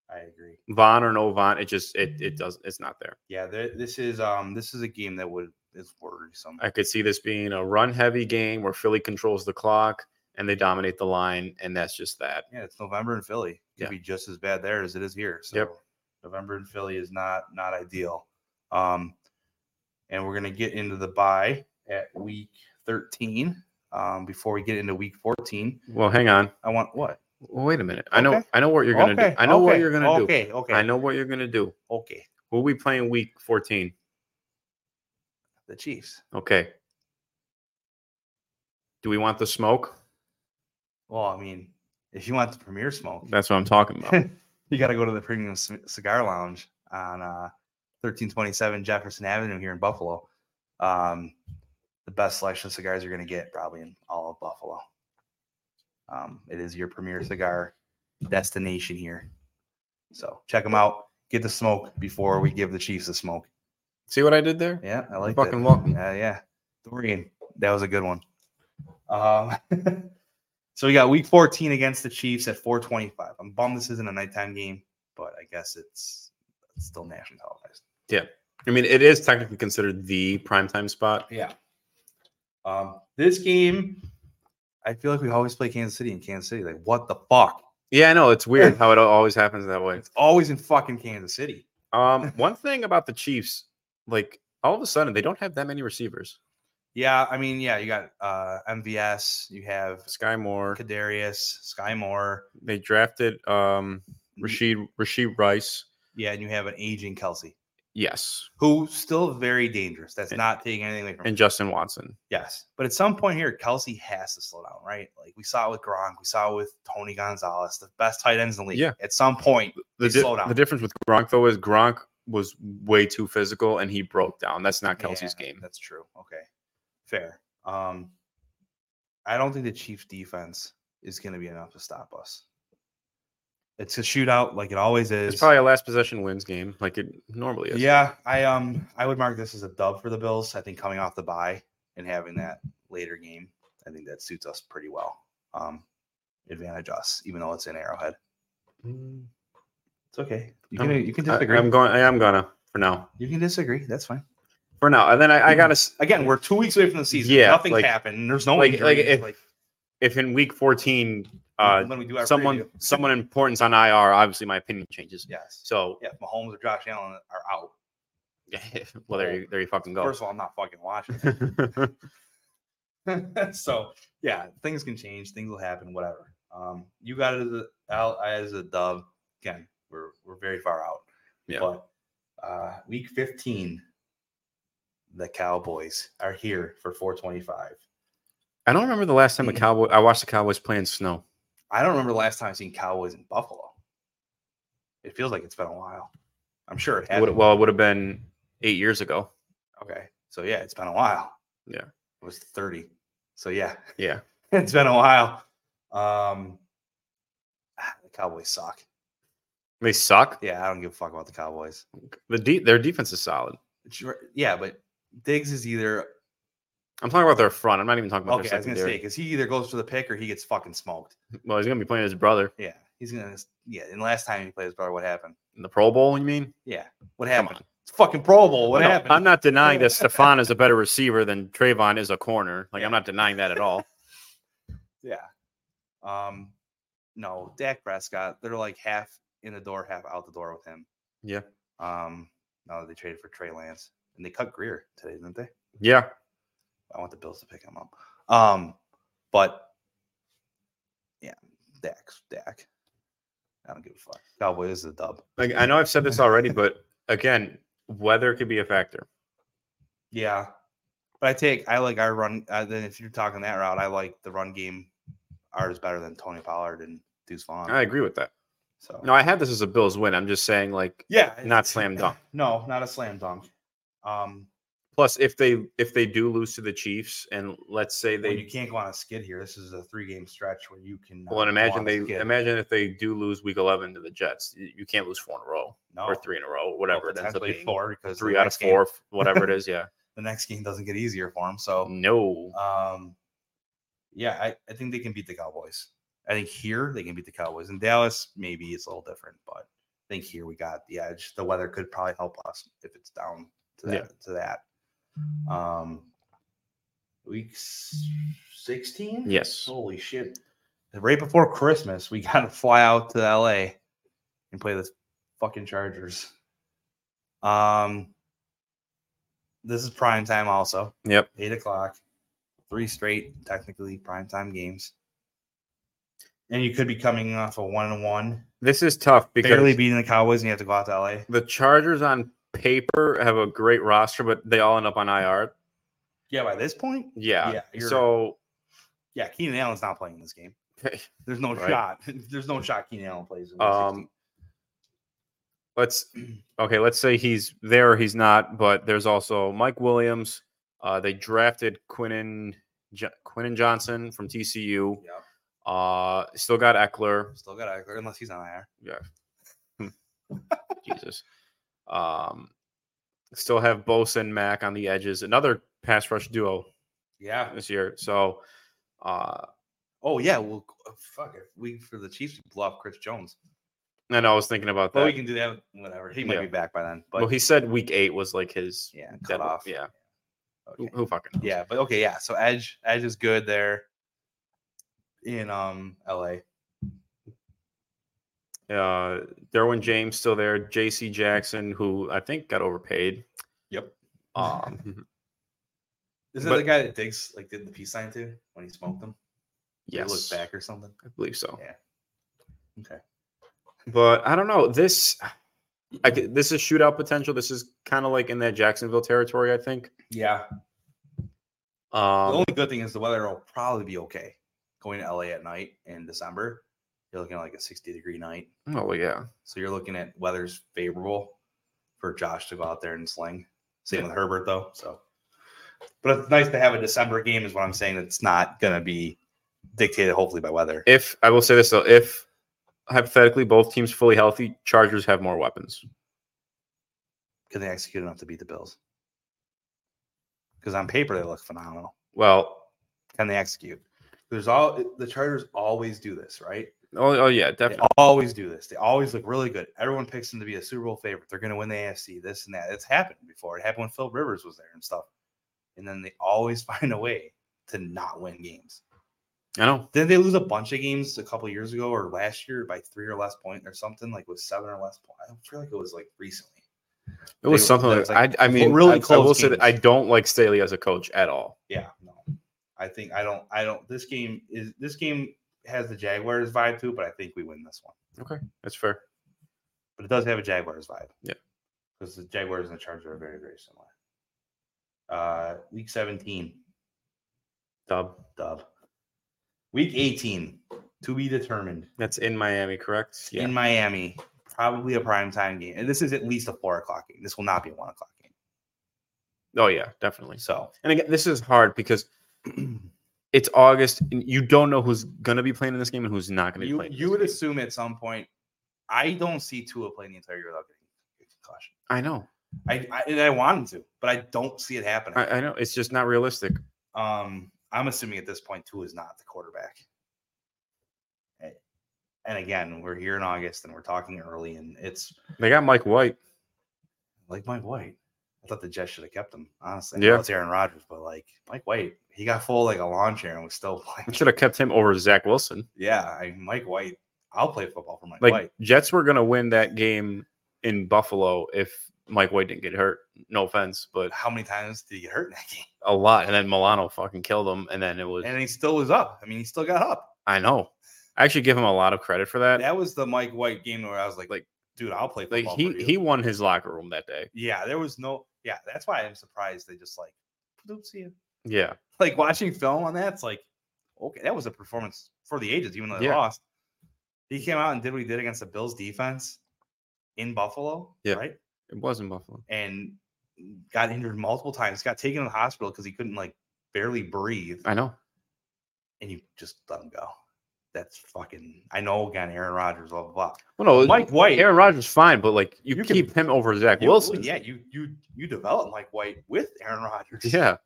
I agree. Von or no Von, it just it it does it's not there. Yeah, th- this is um this is a game that would is worrisome. I could see this being a run heavy game where Philly controls the clock and they dominate the line, and that's just that. yeah, it's November in Philly. Could Yeah. be just as bad there as it is here. So Yep. November in Philly is not not ideal. Um, and we're gonna get into the bye at week 13. Um, before we get into week 14, Well, hang on. I want what? Well, wait a minute. I know. Okay. I know what you're gonna okay, do. I know what okay, you're gonna do. Okay, okay. I know what you're gonna do. Okay. Who are we playing week 14? The Chiefs. Okay. Do we want the smoke? Well, I mean, if you want the premier smoke, That's what I'm talking about. you got to go to the Premium C- Cigar Lounge on uh, 1327 Jefferson Avenue here in Buffalo. Um, the best selection of cigars you're going to get probably in all of Buffalo. Um, it is your premier cigar destination here. So check them out. Get the smoke before we give the Chiefs the smoke. See what I did there? Yeah, I like fucking welcome. Uh, yeah, Dorian, that was a good one. Um, so we got Week 14 against the Chiefs at 4:25. I'm bummed this isn't a nighttime game, but I guess it's, it's still national televised. Yeah. I mean, it is technically considered the primetime spot. Yeah. Um, this game, I feel like we always play Kansas City in Kansas City. Like, what the fuck? Yeah, I know. It's weird how it always happens that way. It's always in fucking Kansas City. Um, one thing about the Chiefs, like all of a sudden, they don't have that many receivers. Yeah, I mean, yeah, you got uh MVS, you have Sky Moore. Kadarius, Sky Moore, They drafted um Rashid Rasheed Rice. yeah, and you have an aging Kelce. Yes, who's still very dangerous. That's And- not taking anything away from him. and Justin Watson. Yes. But at some point here, Kelce has to slow down, right? Like we saw it with Gronk, we saw it with Tony Gonzalez, the best tight ends in the league. Yeah. At some point, The, di- slow down. the difference with Gronk though is Gronk was way too physical and he broke down. That's not Kelce's Yeah, game. That's true. Okay. Fair. Um I don't think the Chiefs defense is going to be enough to stop us. It's a shootout like it always is. It's probably a last possession wins game, like it normally is. Yeah, I um I would mark this as a dub for the Bills. I think coming off the bye and having that later game, I think that suits us pretty well. Um advantage us, even though it's in Arrowhead. Mm, It's okay. You I'm- can you can disagree. I, am going. I am gonna for now. you can disagree. That's fine. For now, and then I, I gotta. Again, we're two weeks away from the season. Yeah, Nothing like- happened. There's no like- like if- If in week 14, uh, when we do our someone preview. someone important's on IR, obviously my opinion changes. Yes. So, Yeah, if Mahomes or Josh Allen are out. well, there you there you fucking go. First of all, I'm not fucking watching. so yeah, things can change, things will happen, whatever. Um, you got it as a out as a dub. Again, we're we're very far out. Yeah. But uh week 15, the Cowboys are here for 425. I don't remember the last time a Mhm. cowboy. I watched the Cowboys play in snow. I don't remember the last time I've seen Cowboys in Buffalo. It feels like it's been a while. I'm sure it has. Well, it would have been eight years ago. Okay. So yeah, it's been a while. Yeah. It was 30. So yeah, Yeah, it's been a while. Um ah, the Cowboys suck. they suck. Yeah, I don't give a fuck about the Cowboys. The de- their defense is solid. Yeah, but Diggs is either I'm talking about their front. I'm not even talking about okay. I was gonna say because he either goes for the pick or he gets fucking smoked. Well, he's gonna be playing his brother Yeah, he's gonna. Yeah, and last time he played his brother, what happened? in the Pro Bowl. You mean? Yeah, what happened? It's fucking Pro Bowl. What No, happened? I'm not denying that Stefon is a better receiver than Trevon is a corner. Like Yeah. I'm not denying that at all. Yeah. Um, no, Dak Prescott. They're like half in the door, half out the door with him. Yeah. Um, now that they traded for Trey Lance and they cut Grier today, didn't they? Yeah. I want the Bills to pick him up. Um, but yeah, Dak's Dak. I don't give a fuck. Cowboys is a dub. Like I know I've said this already, but again, weather could be a factor. Yeah, but I take I like our run. Uh, then if you're talking that route, I like the run game. Ours better than Tony Pollard and Deuce Vaughn. I agree with that. So No, I had this as a Bills win. I'm just saying, like, yeah, not slam dunk. No, not a slam dunk. Um, plus if they if they do lose to the Chiefs, and let's say they, you can't go on a skid here. This is a three game stretch where you can. well, and imagine they imagine if they do lose Week 11 to the Jets, you, can't lose four in a row no, or three in a row, well, whatever it ends up being. four because Three out of next game- four, whatever it is. Yeah. the next game doesn't get easier for them. So No. Um, yeah, I, I think they can beat the Cowboys. I think here they can beat the Cowboys. In Dallas, maybe it's a little different, but I think here we got the edge. The weather could probably help us if it's down to that. Yeah. To that. Um, week sixteen. Yes. Holy shit! Right before Christmas, we got to fly out to LA and play the fucking Chargers. Um, this is prime time also Yep. eight o'clock, three straight technically primetime games. and you could be coming off a one and one, This is tough because barely beating the Cowboys, and you have to go out to LA. the Chargers on paper have a great roster, but they all end up on IR. Yeah, by this point, Yeah. Yeah, you're- so yeah, Keenan Allen's not playing this game. There's no Right. shot. There's no shot Keenan Allen plays. In Um, let's okay. Let's say he's there. or He's not. But there's also Mike Williams. Uh, they drafted Quinnen jo- Quinnen Johnson from TCU. Yep. Uh, still got Ekeler. Still got Ekeler unless he's on IR. Yeah. Jesus. Um, still have Bosa and Mack on the edges. Another pass rush duo Yeah. this year. So, uh, Oh yeah. Well, uh, fuck it. We for the Chiefs we blew off Chris Jones. and I was thinking about that. we can do that. Whatever. He might Yeah. be back by then. But well, he said week eight was like his yeah, cut dead- off. Yeah. Who, who fucking knows? Yeah, but okay, yeah. So Edge, Edge is good there in um LA. Uh, Derwin James still there. J.C. Jackson, who I think got overpaid. Yep. Um, Is it But- the guy that Diggs like did the peace sign to when he smoked them? He yes, looked back or something. I believe so. Yeah. Okay. But I don't know. This, I, this is shootout potential. This is kind of like in that Jacksonville territory. I think. Yeah. The Um, only good thing is the weather will probably be okay. Going to LA at night in December, you're looking at like a 60 degree night. oh yeah. So you're looking at weather's favorable for Josh to go out there and sling. Same Yeah. with Herbert though. So, but it's nice to have a December game. Is what I'm saying. It's not going to be dictated hopefully by weather. If I will say this though, if hypothetically both teams fully healthy, Chargers have more weapons. Can they execute enough to beat the Bills? Because on paper they look phenomenal. Well, Can they execute? There's all the Chargers always do this, right? Oh, oh yeah, They definitely. always do this. They always look really good. Everyone picks them to be a Super Bowl favorite. They're going to win the AFC. This and that. It's happened before. It happened when Phil Rivers was there and stuff. And then they always find a way to not win games. I know. Didn't they lose a bunch of games a couple years ago or last year by three or less point or something like with seven or less point? I feel like it was like recently. It was They- something like, like I. I mean, really I, I close will say that I don't like Staley as a coach at all. Yeah, no. I think I don't I don't this game is this game has the Jaguars vibe to it, but I think we win this one. Okay, that's fair. But it does have a Jaguars vibe. Yeah. Because the Jaguars and the Chargers are very, very similar. Uh week 17, Dub. dub. Week 18, to be determined. That's in Miami, correct? Yeah. In Miami. Probably a prime time game. And this is at least a four o'clock game. This will not be a one o'clock game. oh yeah, definitely. So And again, this is hard because it's August, and you don't know who's gonna be playing in this game and who's not gonna be you, playing. in you would game. assume at some point. I don't see Tua playing the entire year without getting a concussion. I know. I, I and I want him to, but I don't see it happening. I, I know. It's just not realistic. um, I'm assuming at this point, Tua is not the quarterback. And again, we're here in August and we're talking early, and it's They got Mike White. like Mike White. I thought the Jets should have kept him, honestly. Yeah. it's Aaron Rodgers, but like Mike White, he got full like a lawn chair and was still I playing. should have kept him over Zach Wilson. Yeah, I, Mike White. I'll play football for Mike Like White. Jets were gonna win that game in Buffalo if Mike White didn't get hurt. No offense, but How many times did he get hurt in that game? a lot. And then Milano fucking killed him. And then it was And he still was up. I mean, he still got up. I know. I actually give him a lot of credit for that. That was the Mike White game where I was like, Like- dude, I'll play Like he he won his locker room that day. yeah, there was no, yeah, that's why I'm surprised they just like, "Doop, see ya." Yeah. like watching film on that, it's like, okay, that was a performance for the ages, even though they Yeah. lost. He came out and did what he did against the Bills defense in Buffalo, Yeah. right? It was in Buffalo. And got injured multiple times, got taken to the hospital because he couldn't like barely breathe, I know. and you just let him go. That's fucking. I know again, Aaron Rodgers, blah blah blah. Well, no, Mike White, Aaron Rodgers is fine, but like you, You can- keep him over Zach you- Wilson. yeah, you you you develop Mike White with Aaron Rodgers. Yeah.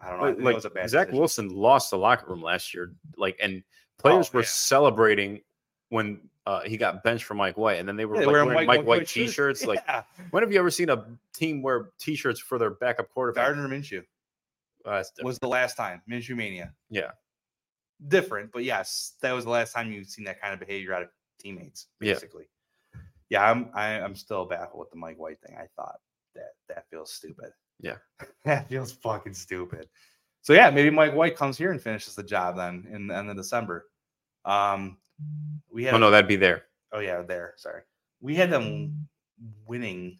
I don't know. I Like, that like was a bad Zach decision. Wilson lost the locker room last year. Like and players were yeah. celebrating when uh, he got benched for Mike White, and then they were Yeah, like, wearing wearing Mike- Mike, White t-shirts. Like, when have you ever seen a team wear t-shirts for their backup quarterback? Gardner Minshew Uh, was the last time Minshew mania. Yeah. Different, but yes, that was the last time you've seen that kind of behavior out of teammates. Basically, yeah, I'm I, I'm still baffled with the Mike White thing. I thought that that feels stupid. Yeah. that feels fucking stupid. So yeah, maybe Mike White comes here and finishes the job then in the end of December. Um, We had Oh no, that'd be there. oh yeah, there. Sorry, we had them winning.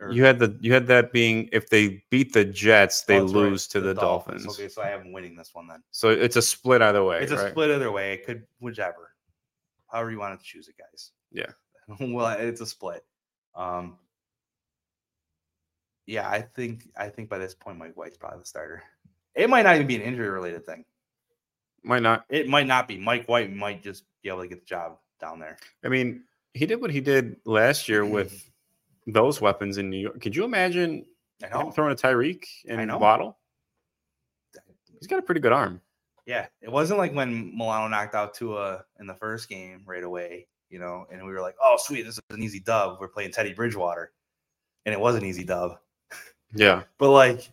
Or- You had the you had that being if they beat the Jets, they Oh, that's right, lose to the, Dolphins. Okay, so I have them winning this one then. So it's a split either way. it's a right? split either way. It could whichever, however you want to choose it, guys. Yeah. well, it's a split. Um. Yeah, I think I think by this point Mike White's probably the starter. It might not even be an injury related thing. Might not. It might not be. Mike White might just be able to get the job down there. I mean, he did what he did last year with those weapons in New York. Could you imagine throwing a Tyreek I and know. Waddle? He's got a pretty good arm. Yeah, it wasn't like when Milano knocked out Tua in the first game right away, you know, and we were like, "Oh, sweet, this is an easy dub." We're playing Teddy Bridgewater, and it was an easy dub. Yeah. But like,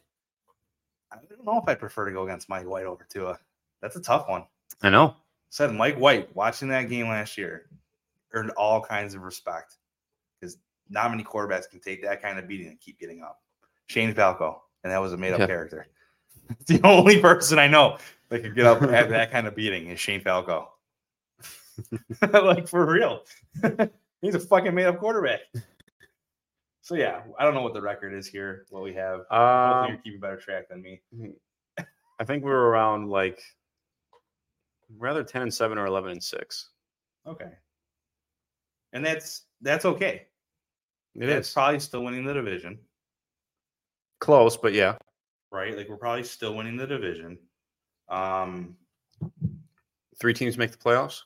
I don't know if I prefer to go against Mike White over Tua. That's a tough one. I know. Said Mike White watching that game last year earned all kinds of respect not many quarterbacks can take that kind of beating and keep getting up. Shane Falco, and that was a made up Yeah. character. the only person I know that could get up and have that kind of beating is Shane Falco. like for real. He's a fucking made up quarterback. So yeah, I don't know what the record is here, what we have. Um, you're keeping better track than me. I think we were around like rather 10 and 7 or 11 and 6. Okay. And that's that's okay. It is probably still winning the division, close, but yeah. right? Like we're probably still winning the division. Um, Three teams make the playoffs.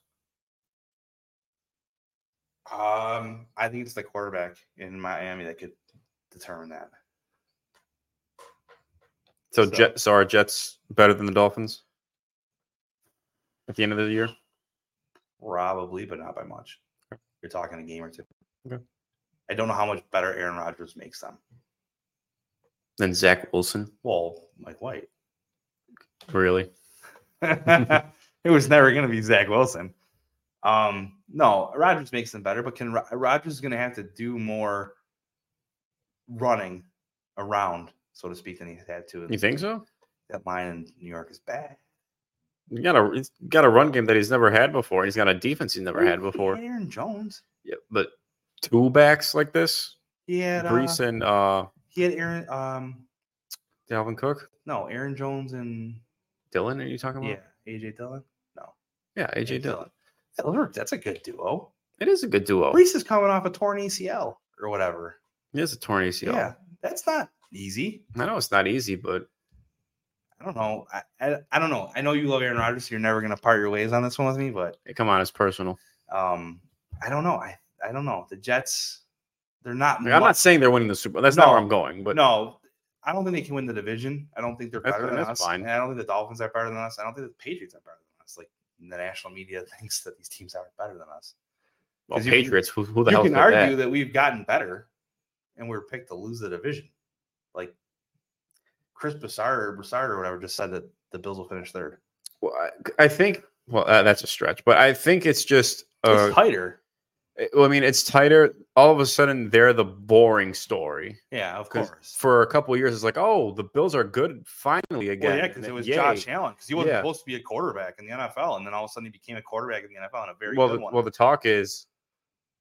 um, I think it's the quarterback in Miami that could determine that. So, So- Jet, so are Jets better than the Dolphins at the end of the year? Probably, but not by much. You're talking a game or two. Okay. I don't know how much better Aaron Rodgers makes them. Than Zach Wilson, Well, Mike White. really? it was never going to be Zach Wilson. Um, no, Rodgers makes them better, but can Ro- Rodgers is going to have to do more running around, so to speak, than he's had to. You think so? That line in New York is bad. You got a he's got a run game that he's never had before, and he's got a defense he's never had before. Aaron Jones. Yeah, but two backs like this, He had uh, Breece and uh, he had Aaron. Um, Dalvin Cook, no, Aaron Jones and Dillon. Are you talking about? yeah, AJ Dillon. No, yeah, AJ Dillon. That worked. That's a good duo. It is a good duo. Breece is coming off a torn ACL or whatever. He has a torn ACL. Yeah, that's not easy. I know it's not easy, but I don't know. I, I, I don't know. I know you love Aaron Rodgers. So you're never gonna part your ways on this one with me, but hey, come on, it's personal. um, I don't know. I I don't know. The Jets, they're not. I'm not saying they're winning the Super Bowl. That's not where I'm going. But no, I don't think they can win the division. I don't think they're better than us. fine. And I don't think the Dolphins are better than us. I don't think the Patriots are better than us. Like the national media thinks that these teams are better than us. well, 'cause you can- Patriots. who, who the hell? you can argue that? that? we've gotten better, and we're picked to lose the division. Like Chris Broussard or Broussard or whatever just said that the Bills will finish third. Well, I, I think. Well, uh, that's a stretch, but I think it's just. Uh, it's tighter. I mean, it's tighter. All of a sudden, they're the boring story. Yeah, of course. For a couple of years, it's like, oh, the Bills are good finally again. Well, yeah, because it was yay. Josh Allen. Because he wasn't Yeah. supposed to be a quarterback in the NFL, and then all of a sudden he became a quarterback in the NFL and a very Well, good the, one. well, the talk is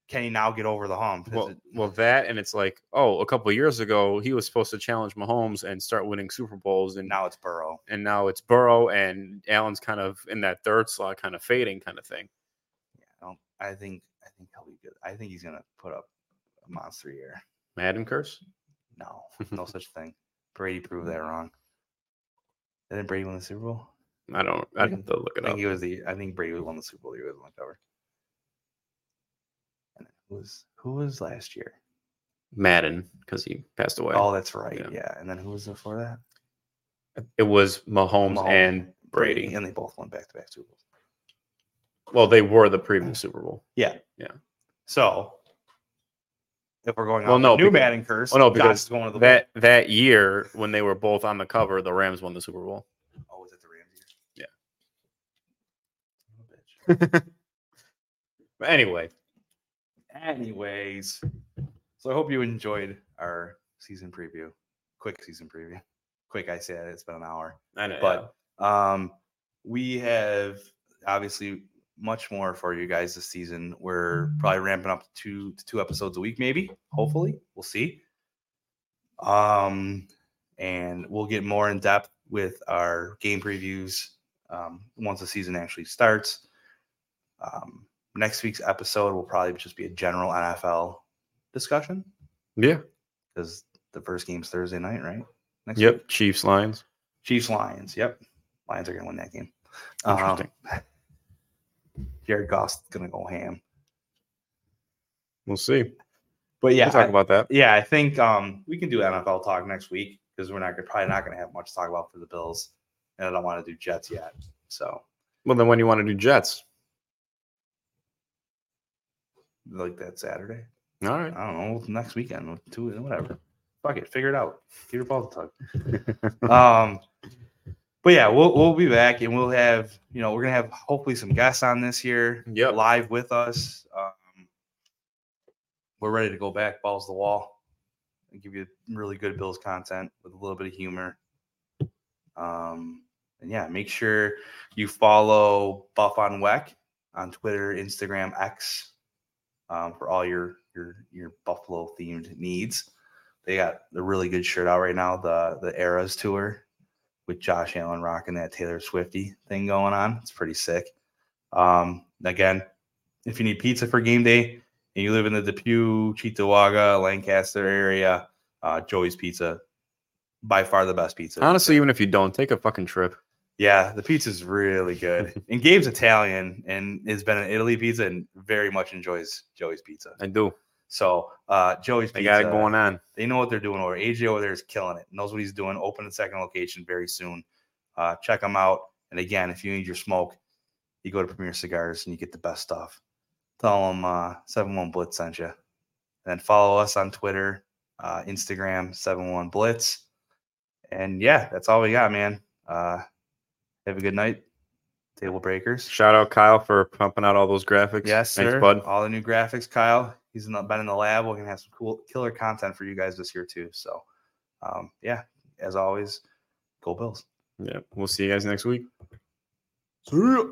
Can he now get over the hump? Is well, it- well that, and it's like, oh, a couple of years ago, he was supposed to challenge Mahomes and start winning Super Bowls, and now it's Burrow. and now it's Burrow and Allen's kind of in that third slot, kind of fading, kind of thing. I, I think think he'll be good. I think he's gonna put up a monster year. Madden curse. No, no such thing. Brady proved that wrong. Didn't Brady win the Super Bowl? I don't. I'd have to look I it think up. he was the. I think Brady won the Super Bowl. He was on the cover. And who was who was last year? Madden because he passed away. Oh, that's right. Yeah. Yeah. And then who was before that? It was Mahomes, Mahomes, and Brady. and they both won back to back Super Bowls. Well, they were the previous Super Bowl. Yeah. Yeah. So if we're going Well, on no, the new because- Madden curse, Oh no, because is going to the that that year when they were both on the cover, the Rams won the Super Bowl. Oh, was it the Rams year? Yeah. But anyway, Anyways, so I hope you enjoyed our season preview. Quick season preview. Quick, I said it's been an hour. I know, But um, we have obviously much more for you guys this season. We're probably ramping up to two to two episodes a week, maybe. Hopefully, we'll see. Um, and we'll get more in depth with our game previews um, once the season actually starts. Um, next week's episode will probably just be a general NFL discussion Yeah. because the first game's Thursday night, right? Next Yep. week? Chiefs Lions. Chiefs Lions. Yep. Lions are gonna win that game. Um, Interesting. Jared Goff's gonna go ham. We'll see. But yeah, we'll talk I- about that. yeah, I think um, we can do NFL talk next week because we're not gonna, probably not going to have much to talk about for the Bills, and I don't want to do Jets yet. So Well, then when do you want to do Jets? like that Saturday, All right. I don't know next weekend, two whatever. Fuck it, figure it out. Give your balls a tug. um, but yeah, we'll we'll be back and we'll have you know we're gonna have hopefully some guests on this year Yep. live with us. Um, we're ready to go back balls to the wall and give you really good Bills content with a little bit of humor. Um, and yeah, make sure you follow Buff on Weck on Twitter, Instagram, X um, for all your your your Buffalo themed needs. They got a really good shirt out right now, the the Eras tour with Josh Allen rocking that Taylor Swifty thing going on. It's pretty sick. Um, again, if you need pizza for game day and you live in the Depew, Cheektowaga, Lancaster area, uh, Joey's Pizza, by far the best pizza. Honestly, even if you don't, take a fucking trip. Yeah, the pizza's really good. and Gabe's Italian and has been an Italy pizza and very much enjoys Joey's Pizza. I do. So uh Joey's They Pizza, got it going on. they know what they're doing over. AJ over there is killing it. Knows what he's doing. Open a second location very soon. Uh, check them out. And again, if you need your smoke, you go to Premier Cigars and you get the best stuff. Tell them uh, 71 Blitz sent you. And then follow us on Twitter, uh, Instagram, 71 Blitz. And yeah, that's all we got, man. Uh, have a good night, Table Breakers. Shout out Kyle for pumping out all those graphics. Yes, Thanks, sir. bud. All the new graphics, Kyle. He's in the, been in the lab. We're gonna have some cool killer content for you guys this year too. So, um, yeah, as always, go Bills. Yeah. We'll see you guys next week. See ya.